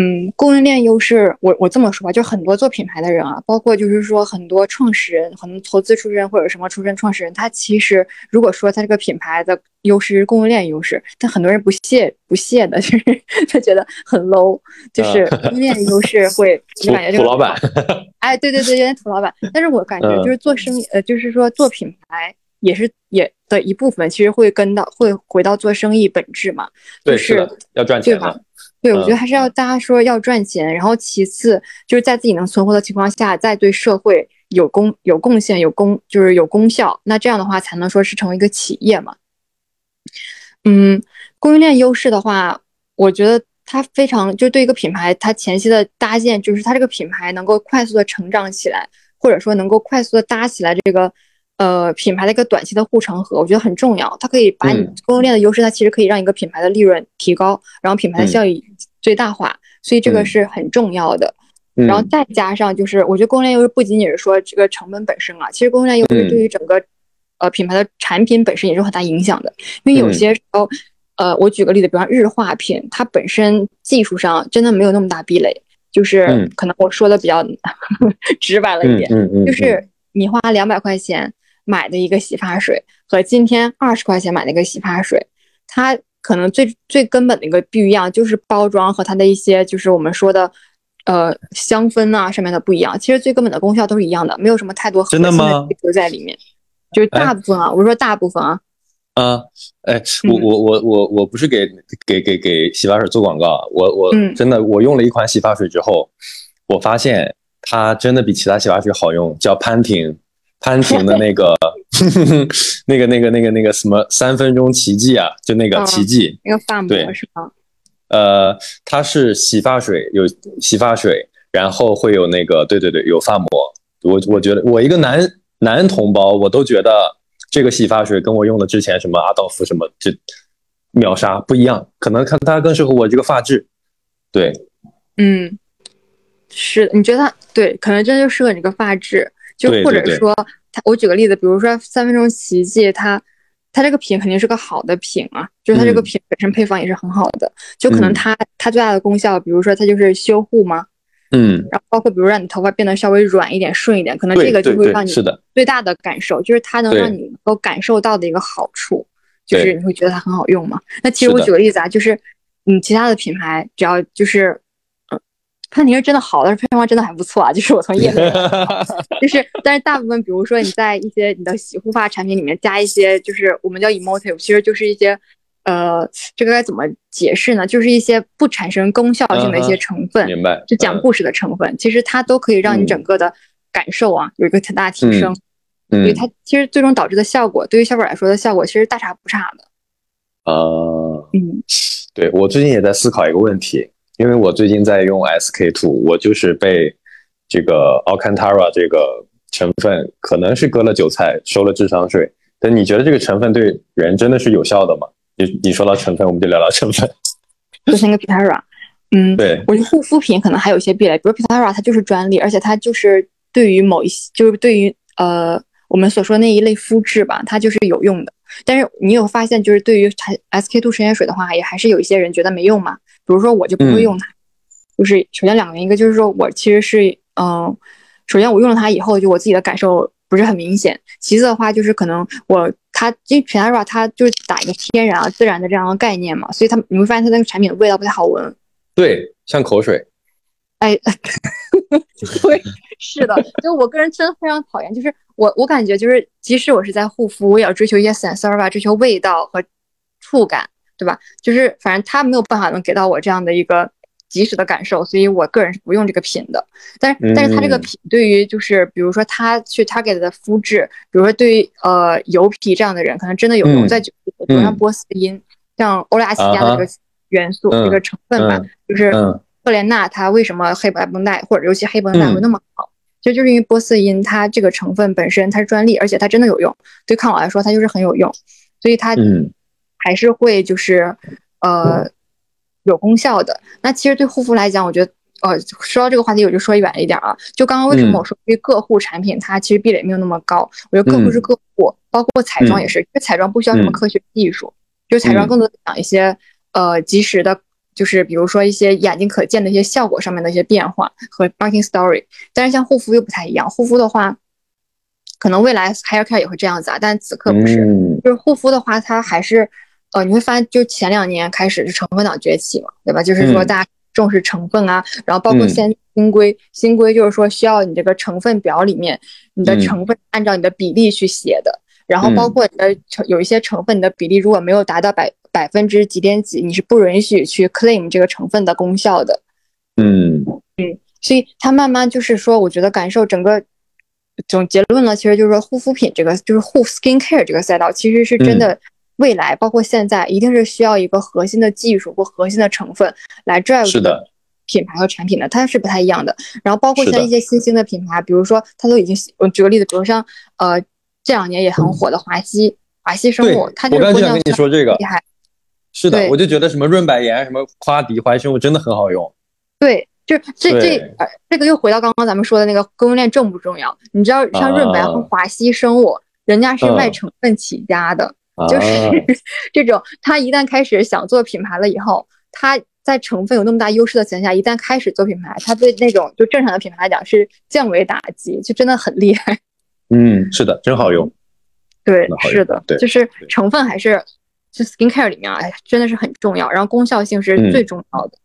嗯，供应链优势，我我这么说吧，就很多做品牌的人啊，包括就是说很多创始人，很多投资出身或者什么出身创始人，他其实如果说他这个品牌的优势是供应链优势，但很多人不屑不屑的，就是他觉得很 low，就是 供应链优势会，你感觉这个
土老板，
哎，对对对，有点土老板。但是我感觉就是做生意，呃，就是说做品牌也是也的一部分，其实会跟到会回到做生意本质嘛，就是
要赚钱嘛。
对，我觉得还是要大家说要赚钱，然后其次就是在自己能存活的情况下，再对社会有贡有贡献有功就是有功效，那这样的话才能说是成为一个企业嘛。嗯，供应链优势的话，我觉得它非常就对一个品牌，它前期的搭建，就是它这个品牌能够快速的成长起来，或者说能够快速的搭起来这个。呃，品牌的一个短期的护城河，我觉得很重要。它可以把你供应链的优势，它其实可以让一个品牌的利润提高，然后品牌的效益最大化，所以这个是很重要的。然后再加上就是，我觉得供应链优势不仅仅是说这个成本本身啊，其实供应链优势对于整个呃品牌的产品本身也是很大影响的。因为有些时候，呃，我举个例子，比方日化品，它本身技术上真的没有那么大壁垒，就是可能我说的比较 直白了一点，就是你花两百块钱。买的一个洗发水和今天二十块钱买的一个洗发水，它可能最最根本的一个不一样就是包装和它的一些就是我们说的，呃香氛啊上面的不一样。其实最根本的功效都是一样的，没有什么太多核心的
追
求在里面。就是大部分啊，我说大部分啊。
啊，哎，我我我我我不是给给给给洗发水做广告，我我真的我用了一款洗发水之后，我发现它真的比其他洗发水好用，叫潘婷。潘婷的 那个，那个、那个、那个、那个什么三分钟奇迹啊，就那个奇迹，
那个发膜是
吗？呃，它是洗发水，有洗发水，然后会有那个，对对对，有发膜。我我觉得我一个男男同胞，我都觉得这个洗发水跟我用的之前什么阿道夫什么这秒杀不一样，可能看它更适合我这个发质。对，
嗯，是，你觉得它对，可能真就适合你这个发质。就或者说，它我举个例子，比如说三分钟奇迹，它它这个品肯定是个好的品啊，就是它这个品本身配方也是很好的，就可能它它最大的功效，比如说它就是修护嘛，
嗯，
然后包括比如让你头发变得稍微软一点、顺一点，可能这个就会让你最大的感受就是它能让你能够感受到的一个好处，就是你会觉得它很好用嘛。那其实我举个例子啊，就是嗯，其他的品牌只要就是。潘婷是真的好，但是配方真的还不错啊。就是我从业内，就是，但是大部分，比如说你在一些你的洗护发产品里面加一些，就是我们叫 emotive，其实就是一些，呃，这个该怎么解释呢？就是一些不产生功效性的一些成分，
明白？
就讲故事的成分，其实它都可以让你整个的感受啊有一个很大提升。
嗯，
所以它其实最终导致的效果，对于消费者来说的效果，其实大差不差的。
呃，
嗯，
对我最近也在思考一个问题。因为我最近在用 SK two，我就是被这个 Alcantara 这个成分可能是割了韭菜，收了智商税。但你觉得这个成分对人真的是有效的吗？你你说到成分，我们就聊聊成分。
就像个 Pitara，嗯，
对，
我觉得护肤品可能还有一些壁垒，比如 Pitara 它就是专利，而且它就是对于某一些，就是对于呃我们所说那一类肤质吧，它就是有用的。但是你有发现，就是对于 SK two 神仙水的话，也还是有一些人觉得没用嘛。比如说，我就不会用它，就是首先两个，一个就是说我其实是，嗯，首先我用了它以后，就我自己的感受不是很明显。其次的话，就是可能我它因为 Panera 它就是打一个天然啊、自然的这样的概念嘛，所以它你会发现它那个产品的味道不太好闻。
对，像口水。
哎，对，是的，就我个人真的非常讨厌，就是我我感觉就是，即使我是在护肤，我也要追求一些 sensor 吧，追求味道和触感。对吧？就是反正他没有办法能给到我这样的一个及时的感受，所以我个人是不用这个品的。但是，但是他这个品对于就是比如说他去 target 的肤质，比如说对于呃油皮这样的人，可能真的有用。再举比如像波司因，像欧莱雅起家的这个元素这个成分吧，就是赫莲娜，它为什么黑白绷带或者尤其黑绷带会那么好？其实就是因为波司因它这个成分本身它是专利，而且它真的有用，对抗老来说它就是很有用，所以它。还是会就是，呃，有功效的。那其实对护肤来讲，我觉得，呃，说到这个话题，我就说远了一点啊。就刚刚为什么我说对个护产品它其实壁垒没有那么高？我觉得个护是个护，包括彩妆也是，因为彩妆不需要什么科学技术，就彩妆更多讲一些呃及时的。就是比如说一些眼睛可见的一些效果上面的一些变化和 marketing story，但是像护肤又不太一样。护肤的话，可能未来 hair care 也会这样子啊，但此刻不是。就是护肤的话，它还是呃，你会发现，就前两年开始是成分党崛起嘛，对吧？就是说大家重视成分啊，然后包括现新规，新规就是说需要你这个成分表里面你的成分按照你的比例去写的，然后包括你的成有一些成分你的比例如果没有达到百。百分之几点几，你是不允许去 claim 这个成分的功效的。
嗯
嗯，所以它慢慢就是说，我觉得感受整个总结论呢，其实就是说护肤品这个就是护 skin care 这个赛道，其实是真的未来包括现在一定是需要一个核心的技术或核心的成分来 drive
是的
品牌和产品的，它是不太一样的。然后包括像一些新兴的品牌，比如说它都已经，我举个例子，比如像呃这两年也很火的华西华西生物，它就是
我刚跟你说这个
厉害。
是的，我就觉得什么润百颜、什么夸迪、华生物真的很好用。
对，就这这这个又回到刚刚咱们说的那个供应链重不重要？你知道像润百和华西生物，人家是卖成分起家的，就是 这种。他一旦开始想做品牌了以后，他在成分有那么大优势的情况下，一旦开始做品牌，他对那种就正常的品牌来讲是降维打击，就真的很厉害。
嗯，是的，真好用。
对，是的，对就是成分还是。就 skin care 里面啊，真的是很重要，然后功效性是最重要的。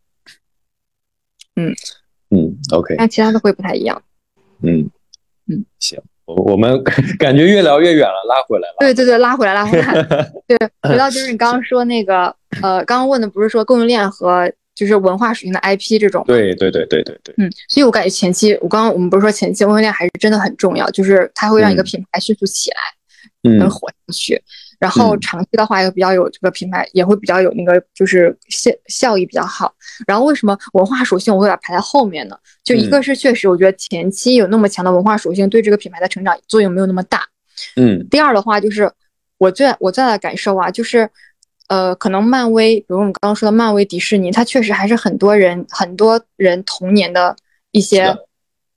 嗯
嗯，OK，
但其他的会不太一样。
嗯
嗯，
行，我我们感觉越聊越远了，拉回来了。
对对对，拉回来拉回来。对，回到就是你刚刚说那个呃，刚刚问的不是说供应链和就是文化属性的 IP 这种。
对对对对对对。
嗯，所以我感觉前期我刚刚我们不是说前期供应链还是真的很重要，就是它会让一个品牌迅速起来，能火上去。然后长期的话也比较有这个品牌，也会比较有那个就是效效益比较好。然后为什么文化属性我会把它排在后面呢？就一个是确实我觉得前期有那么强的文化属性，对这个品牌的成长作用没有那么大。
嗯。
第二的话就是我最我最大的感受啊，就是呃可能漫威，比如我们刚刚说的漫威、迪士尼，它确实还是很多人很多人童年的一些。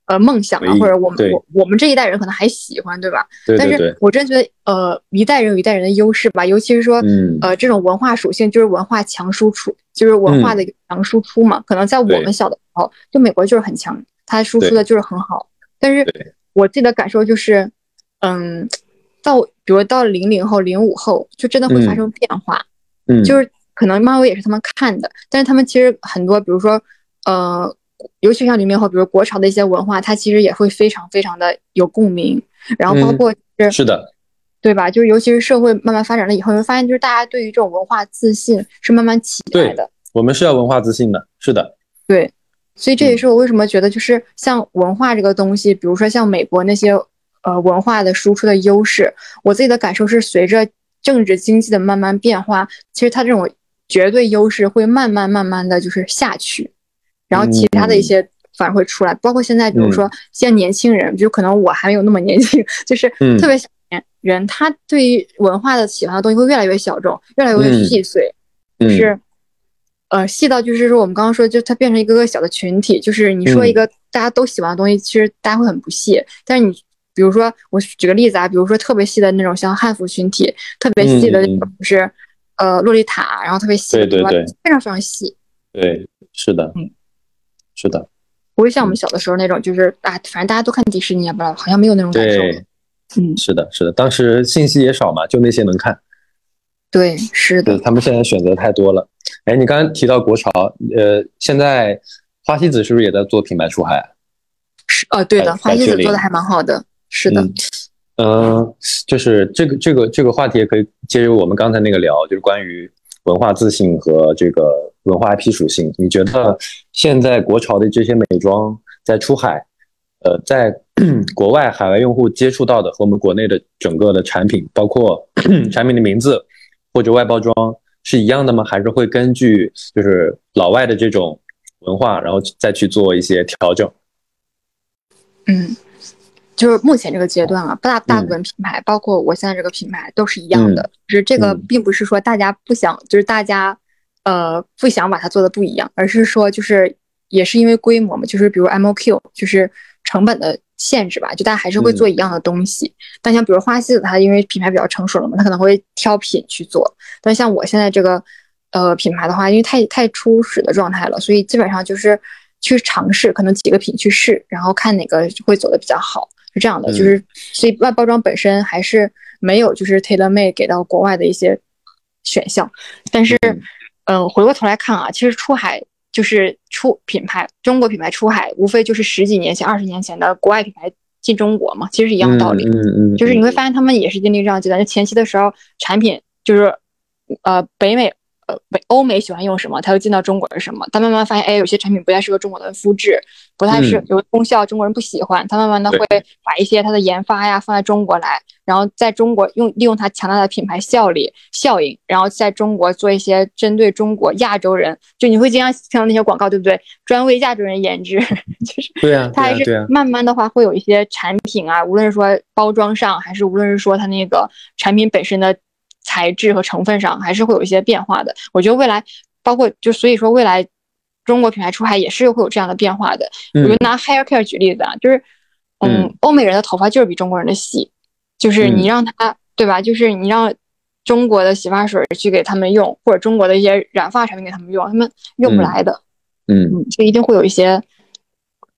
呃，梦想啊，或者我们我我们这一代人可能还喜欢，对吧？
对
对对。但是我真觉得，呃，一代人有一代人的优势吧，尤其是说，呃，这种文化属性就是文化强输出，就是文化的强输出嘛。可能在我们小的时候，就美国就是很强，它输出的就是很好。但是我自己的感受就是，嗯，到比如到零零后、零五后，就真的会发生变化。
嗯。
就是可能漫威也是他们看的，但是他们其实很多，比如说，呃。尤其像零零后，比如国潮的一些文化，它其实也会非常非常的有共鸣。然后包括是
是的，
对吧？就是尤其是社会慢慢发展了以后，你会发现就是大家对于这种文化自信是慢慢起来的。
我们是要文化自信的，是的。
对，所以这也是我为什么觉得就是像文化这个东西，比如说像美国那些呃文化的输出的优势，我自己的感受是随着政治经济的慢慢变化，其实它这种绝对优势会慢慢慢慢的就是下去。然后其他的一些反而会出来，包括现在，比如说现在年轻人，就可能我还没有那么年轻，就是特别小年人，他对于文化的喜欢的东西会越来越小众，越来越细碎，就是呃细到就是说我们刚刚说，就它变成一个个小的群体，就是你说一个大家都喜欢的东西，其实大家会很不屑。但是你比如说我举个例子啊，比如说特别细的那种像汉服群体，特别细的那种就是呃洛丽塔，然后特别细的
对对对，
非常非常细。
对，是的，
嗯。
是的，
不会像我们小的时候那种，就是啊，反正大家都看迪士尼，不知道好像没有那种感受。嗯，
是的，是的，当时信息也少嘛，就那些能看。
对，是的。
他们现在选择太多了。哎，你刚刚提到国潮，呃，现在花西子是不是也在做品牌出海？
是，呃，对的，花西子做的还蛮好的。是的。
嗯，就是这个这个这个话题也可以接着我们刚才那个聊，就是关于文化自信和这个。文化 IP 属性，你觉得现在国潮的这些美妆在出海，呃，在 国外海外用户接触到的和我们国内的整个的产品，包括 产品的名字或者外包装是一样的吗？还是会根据就是老外的这种文化，然后再去做一些调整？
嗯，就是目前这个阶段啊，大大部分品牌，包括我现在这个品牌都是一样的，就是这个并不是说大家不想，就是大家。呃不想把它做的不一样，而是说就是也是因为规模嘛，就是比如 MOQ 就是成本的限制吧，就大家还是会做一样的东西。但像比如花西子，它因为品牌比较成熟了嘛，它可能会挑品去做。但像我现在这个呃品牌的话，因为太太初始的状态了，所以基本上就是去尝试，可能几个品去试，然后看哪个会走的比较好，是这样的。就是所以外包装本身还是没有就是 Taylor Made 给到国外的一些选项，但是。嗯，回过头来看啊，其实出海就是出品牌，中国品牌出海，无非就是十几年前、二十年前的国外品牌进中国嘛，其实是一样的道理。
嗯嗯，
就是你会发现他们也是经历这样阶段，就前期的时候，产品就是，呃，北美。呃，美欧美喜欢用什么，他就进到中国是什么。他慢慢发现，哎，有些产品不太适合中国的肤质，不太适有功效，中国人不喜欢。他慢慢的会把一些它的研发呀放在中国来，然后在中国用利用它强大的品牌效力效应，然后在中国做一些针对中国亚洲人，就你会经常听到那些广告，对不对？专为亚洲人研制，就是
对啊，
它还是慢慢的话会有一些产品啊，无论是说包装上，还是无论是说它那个产品本身的。材质和成分上还是会有一些变化的。我觉得未来，包括就所以说未来，中国品牌出海也是会有这样的变化的。我就拿 hair care 举例子啊，就是，嗯，欧美人的头发就是比中国人的细，就是你让他对吧？就是你让中国的洗发水去给他们用，或者中国的一些染发产品给他们用，他们用不来的。
嗯，
就一定会有一些。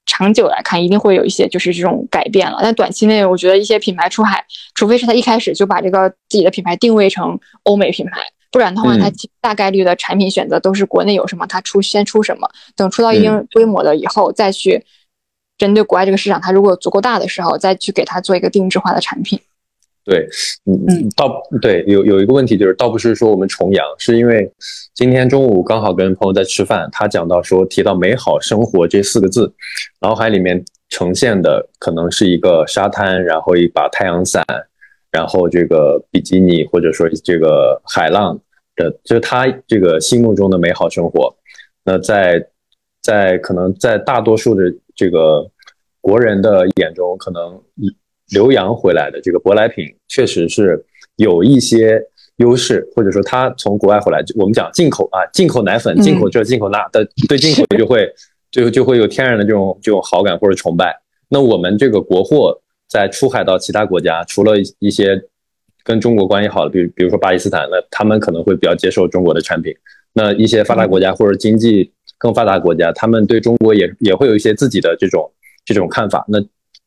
长久来看，一定会有一些就是这种改变了。但短期内，我觉得一些品牌出海，除非是他一开始就把这个自己的品牌定位成欧美品牌，不然的话，他大概率的产品选择都是国内有什么，他出先出什么，等出到一定规模了以后，再去针对国外这个市场，他如果足够大的时候，再去给他做一个定制化的产品。
对，嗯嗯，倒对有有一个问题就是，倒不是说我们崇洋，是因为今天中午刚好跟朋友在吃饭，他讲到说提到美好生活这四个字，脑海里面呈现的可能是一个沙滩，然后一把太阳伞，然后这个比基尼或者说这个海浪的，就是他这个心目中的美好生活。那在在可能在大多数的这个国人的眼中，可能留洋回来的这个舶来品确实是有一些优势，或者说他从国外回来，我们讲进口啊，进口奶粉、进口这、进口那的，对进口就会就就会有天然的这种这种好感或者崇拜。那我们这个国货在出海到其他国家，除了一些跟中国关系好的，比如比如说巴基斯坦，那他们可能会比较接受中国的产品。那一些发达国家或者经济更发达国家，他们对中国也也会有一些自己的这种这种看法。那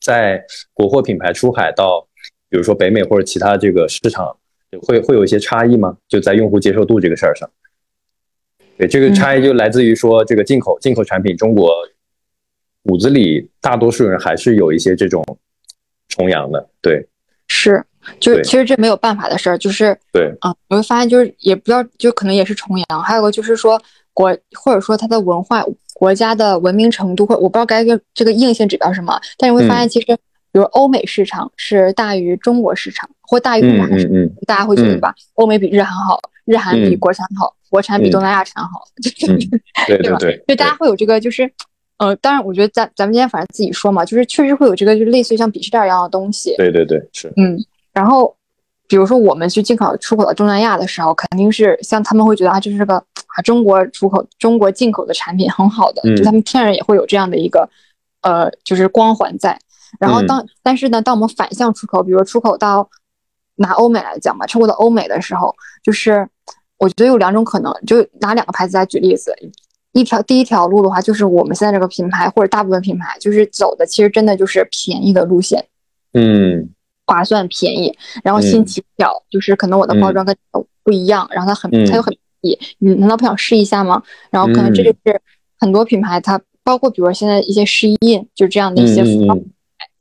在国货品牌出海到，比如说北美或者其他这个市场，会会有一些差异吗？就在用户接受度这个事儿上，对这个差异就来自于说这个进口进口产品，中国骨子里大多数人还是有一些这种崇洋的，对，
是，就是其实这没有办法的事儿，就是
对，
啊，我会发现就是也不要，就可能也是崇洋，还有个就是说国或者说它的文化。国家的文明程度，或我不知道该这个硬性指标是什么，但是会发现其实，比如欧美市场是大于中国市场，或大于日韩市场，大家会觉得吧？欧美比日韩好，日韩比国产好，国产比东南亚产好，
对吧？对，
就大家会有这个，就是，呃，当然，我觉得咱咱们今天反正自己说嘛，就是确实会有这个，就类似于像鄙视链一样的东西。
对对对，是，
嗯，然后。比如说，我们去进口、出口到东南亚的时候，肯定是像他们会觉得啊，这是个啊中国出口、中国进口的产品很好的，就他们天然也会有这样的一个呃，就是光环在。然后当但是呢，当我们反向出口，比如出口到拿欧美来讲吧，出口到欧美的时候，就是我觉得有两种可能，就拿两个牌子来举例子。一条第一条路的话，就是我们现在这个品牌或者大部分品牌，就是走的其实真的就是便宜的路线。
嗯。
划算便宜，然后新奇巧，就是可能我的包装跟不一样，然后它很它又很你难道不想试一下吗？然后可能这就是很多品牌，它包括比如说现在一些试衣印，就这样的一些服装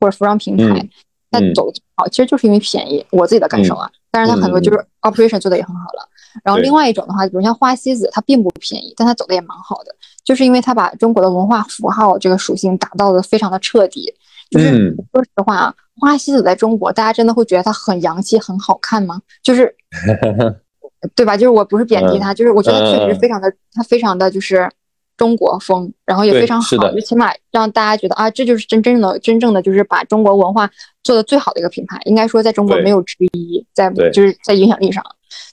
或者服装平台，它走好其实就是因为便宜，我自己的感受啊。但是它很多就是 operation 做的也很好了。然后另外一种的话，比如像花西子，它并不便宜，但它走的也蛮好的，就是因为它把中国的文化符号这个属性打造的非常的彻底。就是说实话啊，花西子在中国，大家真的会觉得它很洋气、很好看吗？就是，对吧？就是我不是贬低他，就是我觉得确实非常的，他非常的就是中国风，然后也非常好，就起码让大家觉得啊，这就是真真的、真正的就是把中国文化做的最好的一个品牌。应该说，在中国没有之一，在就是在影响力上，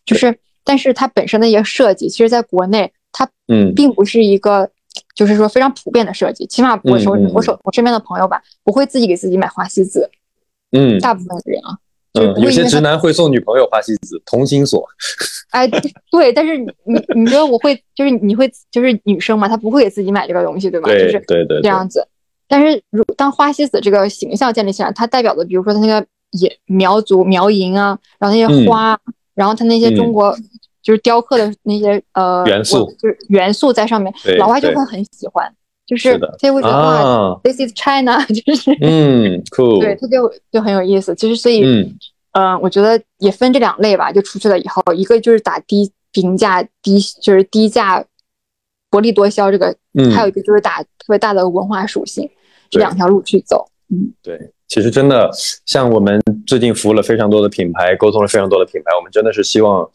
就是，但是它本身的一个设计，其实在国内它嗯，并不是一个就是说非常普遍的设计。起码我手我手我身边的朋友吧，不会自己给自己买花西子。
嗯，
大部分的人啊，
嗯，有些直男会送女朋友花西子同心锁。
哎，对，但是你你觉得我会就是你会就是女生嘛，她不会给自己买这个东西，对吧？
对
对
对，
这样子。但是如当花西子这个形象建立起来，它代表的，比如说它那个也苗族苗银啊，然后那些花，然后它那些中国就是雕刻的那些呃
元素，
就是元素在上面，老外就会很喜欢，就是他会觉得哇，This is China，就是
嗯，cool，
对，他就就很有意思。其实所以，嗯，我觉得也分这两类吧。就出去了以后，一个就是打低评价低，就是低价薄利多销这个，还有一个就是打特别大的文化属性。这两条路去走，嗯，
对，其实真的像我们最近服务了非常多的品牌，沟通了非常多的品牌，我们真的是希望，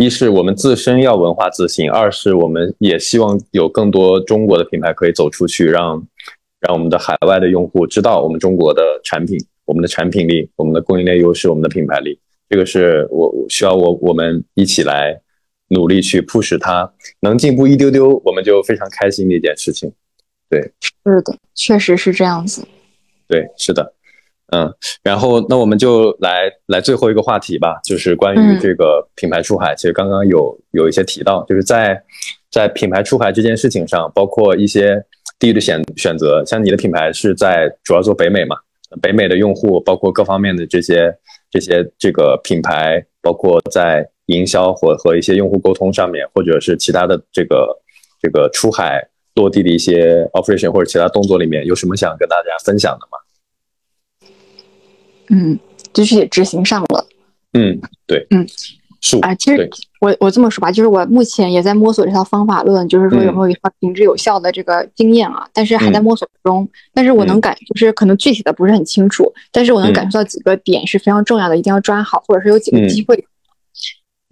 一是我们自身要文化自信，二是我们也希望有更多中国的品牌可以走出去，让让我们的海外的用户知道我们中国的产品、我们的产品力、我们的供应链优势、我们的品牌力，这个是我需要我我们一起来努力去 push 它，能进步一丢丢，我们就非常开心的一件事情。对，
是的，确实是这样子。
对，是的，嗯，然后那我们就来来最后一个话题吧，就是关于这个品牌出海。其实刚刚有有一些提到，就是在在品牌出海这件事情上，包括一些地域的选选择，像你的品牌是在主要做北美嘛，北美的用户，包括各方面的这些这些这个品牌，包括在营销或和一些用户沟通上面，或者是其他的这个这个出海。落地的一些 operation 或者其他动作里面有什么想跟大家分享的吗？
嗯，就是也执行上了。
嗯，对，
嗯，
是
啊，其实我我这么说吧，就是我目前也在摸索这套方法论，就是说有没有一套行之有效的这个经验啊，但是还在摸索中。但是我能感，就是可能具体的不是很清楚，但是我能感受到几个点是非常重要的，一定要抓好，或者是有几个机会，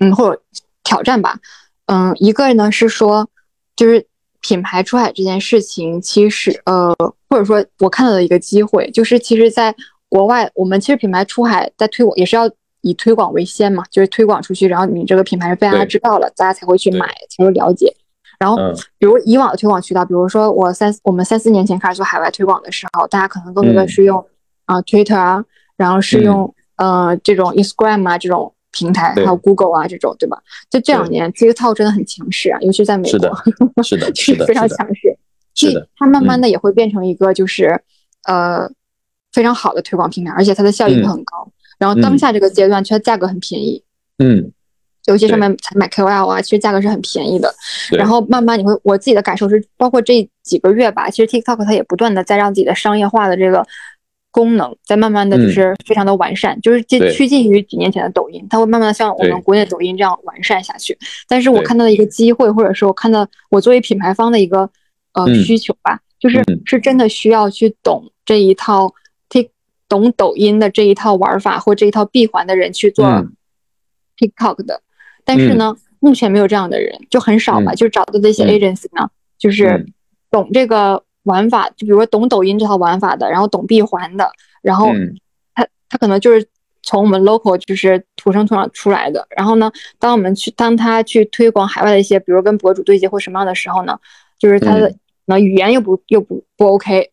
嗯，或者挑战吧。嗯，一个呢是说，就是。品牌出海这件事情，其实呃，或者说我看到的一个机会，就是其实在国外，我们其实品牌出海在推广也是要以推广为先嘛，就是推广出去，然后你这个品牌是被大家知道了，大家才会去买，才会了解。然后，比如以往的推广渠道，比如说我三我们三四年前开始做海外推广的时候，大家可能更多的是用啊 Twitter 啊，然后是用呃这种 Instagram 啊这种。平台还有 Google 啊这种，对吧？就这两年，TikTok 真的很强势啊，尤其在美国，
是的，是的，
非常强势。
所以，
它慢慢的也会变成一个就是呃非常好的推广平台，而且它的效益会很高。然后当下这个阶段，其实价格很便宜。
嗯，
尤其上面才买 KOL 啊，其实价格是很便宜的。然后慢慢你会，我自己的感受是，包括这几个月吧，其实 TikTok 它也不断的在让自己的商业化的这个。功能在慢慢的就是非常的完善，就是接趋近于几年前的抖音，它会慢慢的像我们国内抖音这样完善下去。但是我看到的一个机会，或者说我看到我作为品牌方的一个呃需求吧，就是是真的需要去懂这一套懂抖音的这一套玩法或这一套闭环的人去做 TikTok 的。但是呢，目前没有这样的人，就很少吧。就找的这些 agency 呢，就是懂这个。玩法就比如说懂抖音这套玩法的，然后懂闭环的，然后他他可能就是从我们 local 就是土生土长出来的。然后呢，当我们去当他去推广海外的一些，比如跟博主对接或什么样的时候呢，就是他的那语言又不又不不 OK。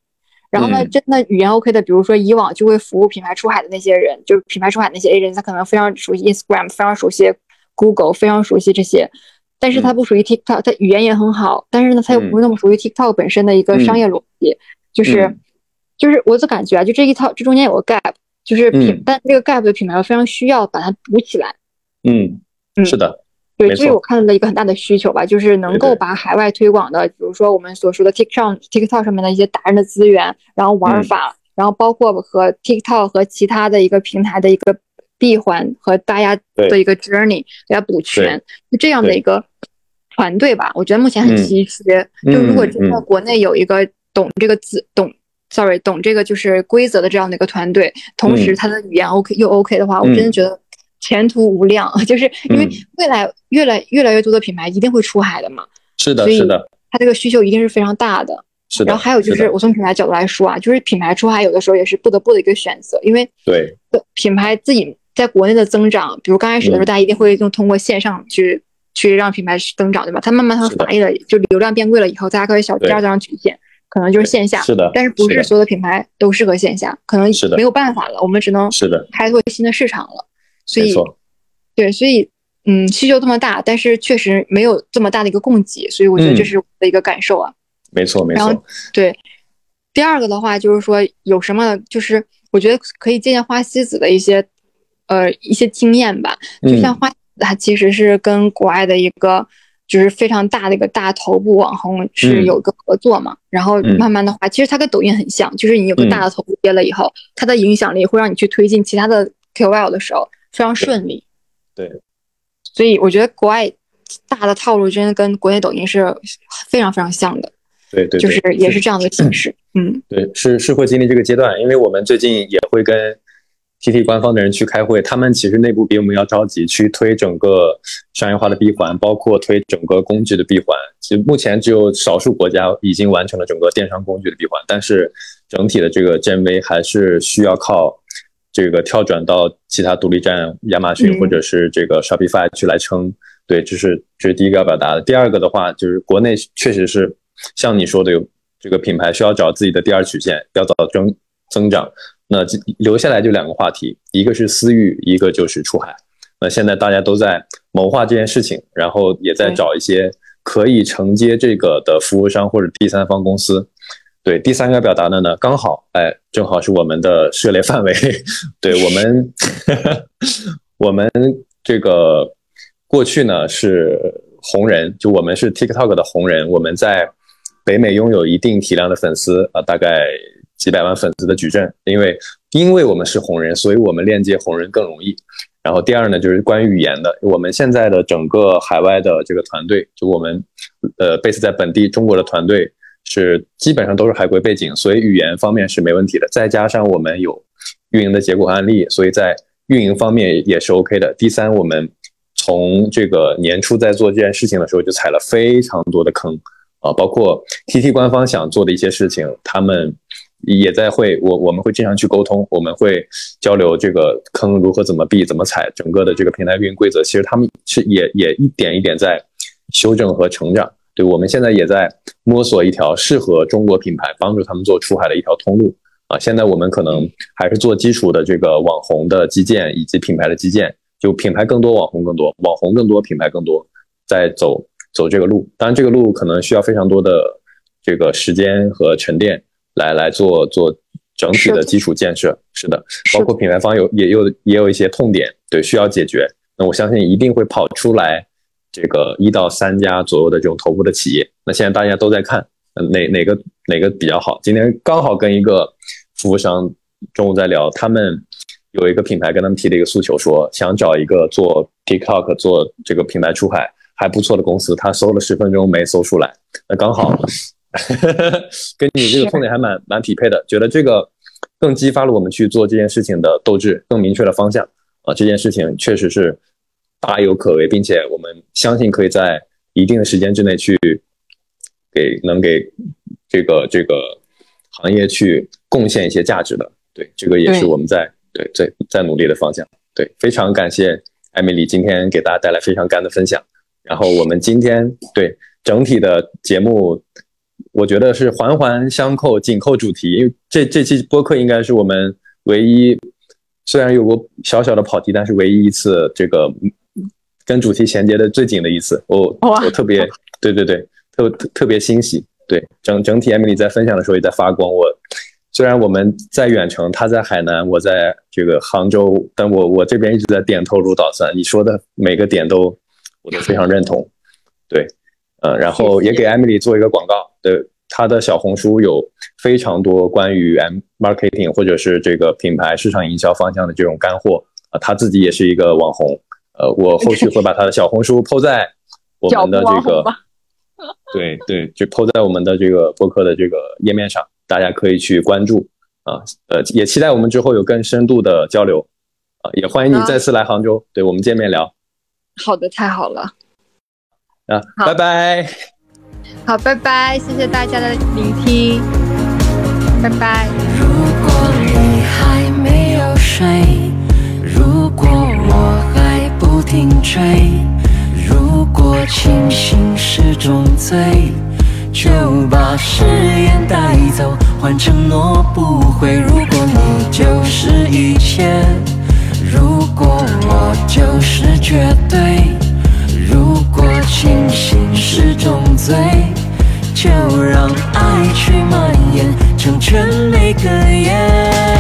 然后呢，真的语言 OK 的，比如说以往就会服务品牌出海的那些人，就是品牌出海那些 agent，他可能非常熟悉 Instagram，非常熟悉 Google，非常熟悉这些。但是他不属于 TikTok，他语言也很好，但是呢，他又不是那么属于 TikTok 本身的一个商业逻辑，就是，就是我就感觉啊，就这一套，这中间有个 gap，就是品，但这个 gap 的品牌非常需要把它补起来。
嗯嗯，是的，
对，这是我看到的一个很大的需求吧，就是能够把海外推广的，比如说我们所说的 TikTok TikTok 上面的一些达人的资源，然后玩法，然后包括和 TikTok 和其他的一个平台的一个。闭环和大家的一个 journey 给它补全，就这样的一个团队吧，我觉得目前很稀缺。就如果真的国内有一个懂这个字懂，sorry 懂这个就是规则的这样的一个团队，同时他的语言 OK 又 OK 的话，我真的觉得前途无量。就是因为未来越来越来越多的品牌一定会出海的嘛，
是的，是的，
它这个需求一定是非常大的。
是的。
然后还有就是，我从品牌角度来说啊，就是品牌出海有的时候也是不得不的一个选择，因为
对
品牌自己。在国内的增长，比如刚开始的时候，大家一定会用通过线上去去让品牌增长，对吧？它慢慢它反映了，就流量变贵了以后，大家可以小第二张曲线，可能就是线下。
是的。
但是不是所有的品牌都适合线下，可能没有办法了，我们只能
是的
开拓新的市场了。所以，对，所以嗯，需求这么大，但是确实没有这么大的一个供给，所以我觉得这是我的一个感受啊。
没错，没错。
然后对，第二个的话就是说有什么，就是我觉得可以借鉴花西子的一些呃一些经验吧，就像花。它其实是跟国外的一个就是非常大的一个大头部网红是有一个合作嘛，然后慢慢的话，其实它跟抖音很像，就是你有个大的头部接了以后，它的影响力会让你去推进其他的 KOL 的时候非常顺利。
对，
所以我觉得国外大的套路真的跟国内抖音是非常非常像的。
对对，
就是也是这样的形式。嗯，
对，是是会经历这个阶段，因为我们最近也会跟。T T 官方的人去开会，他们其实内部比我们要着急去推整个商业化的闭环，包括推整个工具的闭环。其实目前只有少数国家已经完成了整个电商工具的闭环，但是整体的这个 GMV 还是需要靠这个跳转到其他独立站，亚马逊或者是这个 Shopify 去来撑。对，这是这是第一个要表达的。第二个的话，就是国内确实是像你说的，有这个品牌需要找自己的第二曲线，要找增增长。那留下来就两个话题，一个是私域，一个就是出海。那现在大家都在谋划这件事情，然后也在找一些可以承接这个的服务商或者第三方公司。对，第三个表达的呢，刚好，哎，正好是我们的涉猎范围。对我们，我们这个过去呢是红人，就我们是 TikTok 的红人，我们在北美拥有一定体量的粉丝啊，大概。几百万粉丝的矩阵，因为因为我们是红人，所以我们链接红人更容易。然后第二呢，就是关于语言的，我们现在的整个海外的这个团队，就我们呃 base 在本地中国的团队是基本上都是海归背景，所以语言方面是没问题的。再加上我们有运营的结果案例，所以在运营方面也是 OK 的。第三，我们从这个年初在做这件事情的时候就踩了非常多的坑啊，包括 TT 官方想做的一些事情，他们。也在会，我我们会经常去沟通，我们会交流这个坑如何怎么避怎么踩，整个的这个平台运营规则，其实他们是也也一点一点在修正和成长。对我们现在也在摸索一条适合中国品牌帮助他们做出海的一条通路啊。现在我们可能还是做基础的这个网红的基建以及品牌的基建，就品牌更多，网红更多，网红更多，品牌更多，在走走这个路。当然这个路可能需要非常多的这个时间和沉淀。来来做做整体的基础建设，是的，包括品牌方有也有也有一些痛点，对，需要解决。那我相信一定会跑出来这个一到三家左右的这种头部的企业。那现在大家都在看，哪哪个哪个比较好？今天刚好跟一个服务商中午在聊，他们有一个品牌跟他们提了一个诉求，说想找一个做 TikTok 做这个品牌出海还不错的公司，他搜了十分钟没搜出来，那刚好。跟你这个痛点还蛮蛮匹配的，觉得这个更激发了我们去做这件事情的斗志，更明确的方向啊！这件事情确实是大有可为，并且我们相信可以在一定的时间之内去给能给这个这个行业去贡献一些价值的。对，这个也是我们在对在在努力的方向。对，非常感谢艾米丽今天给大家带来非常干的分享。然后我们今天对整体的节目。我觉得是环环相扣、紧扣主题，因为这这期播客应该是我们唯一，虽然有过小小的跑题，但是唯一一次这个跟主题衔接的最紧的一次。我我特别 对对对，特特特别欣喜。对整整体，Emily 在分享的时候也在发光。我虽然我们在远程，她在海南，我在这个杭州，但我我这边一直在点头如捣蒜。你说的每个点都我都非常认同。对。嗯，然后也给 Emily 做一个广告，对，她的小红书有非常多关于 M marketing 或者是这个品牌市场营销方向的这种干货啊，她自己也是一个网红，呃，我后续会把他的小红书抛 在我们的这个，对对，就抛在我们的这个播客的这个页面上，大家可以去关注啊，呃，也期待我们之后有更深度的交流啊，也欢迎你再次来杭州，对我们见面聊。
好的，太好了。
啊，拜拜。
好，拜拜，谢谢大家的聆听，拜拜。
如果你还没有睡，冰锥如果清醒是种罪就把誓言带走换承诺不回如果你就是一切如果我就是绝对。如果清醒是种罪就让爱去蔓延成全每个夜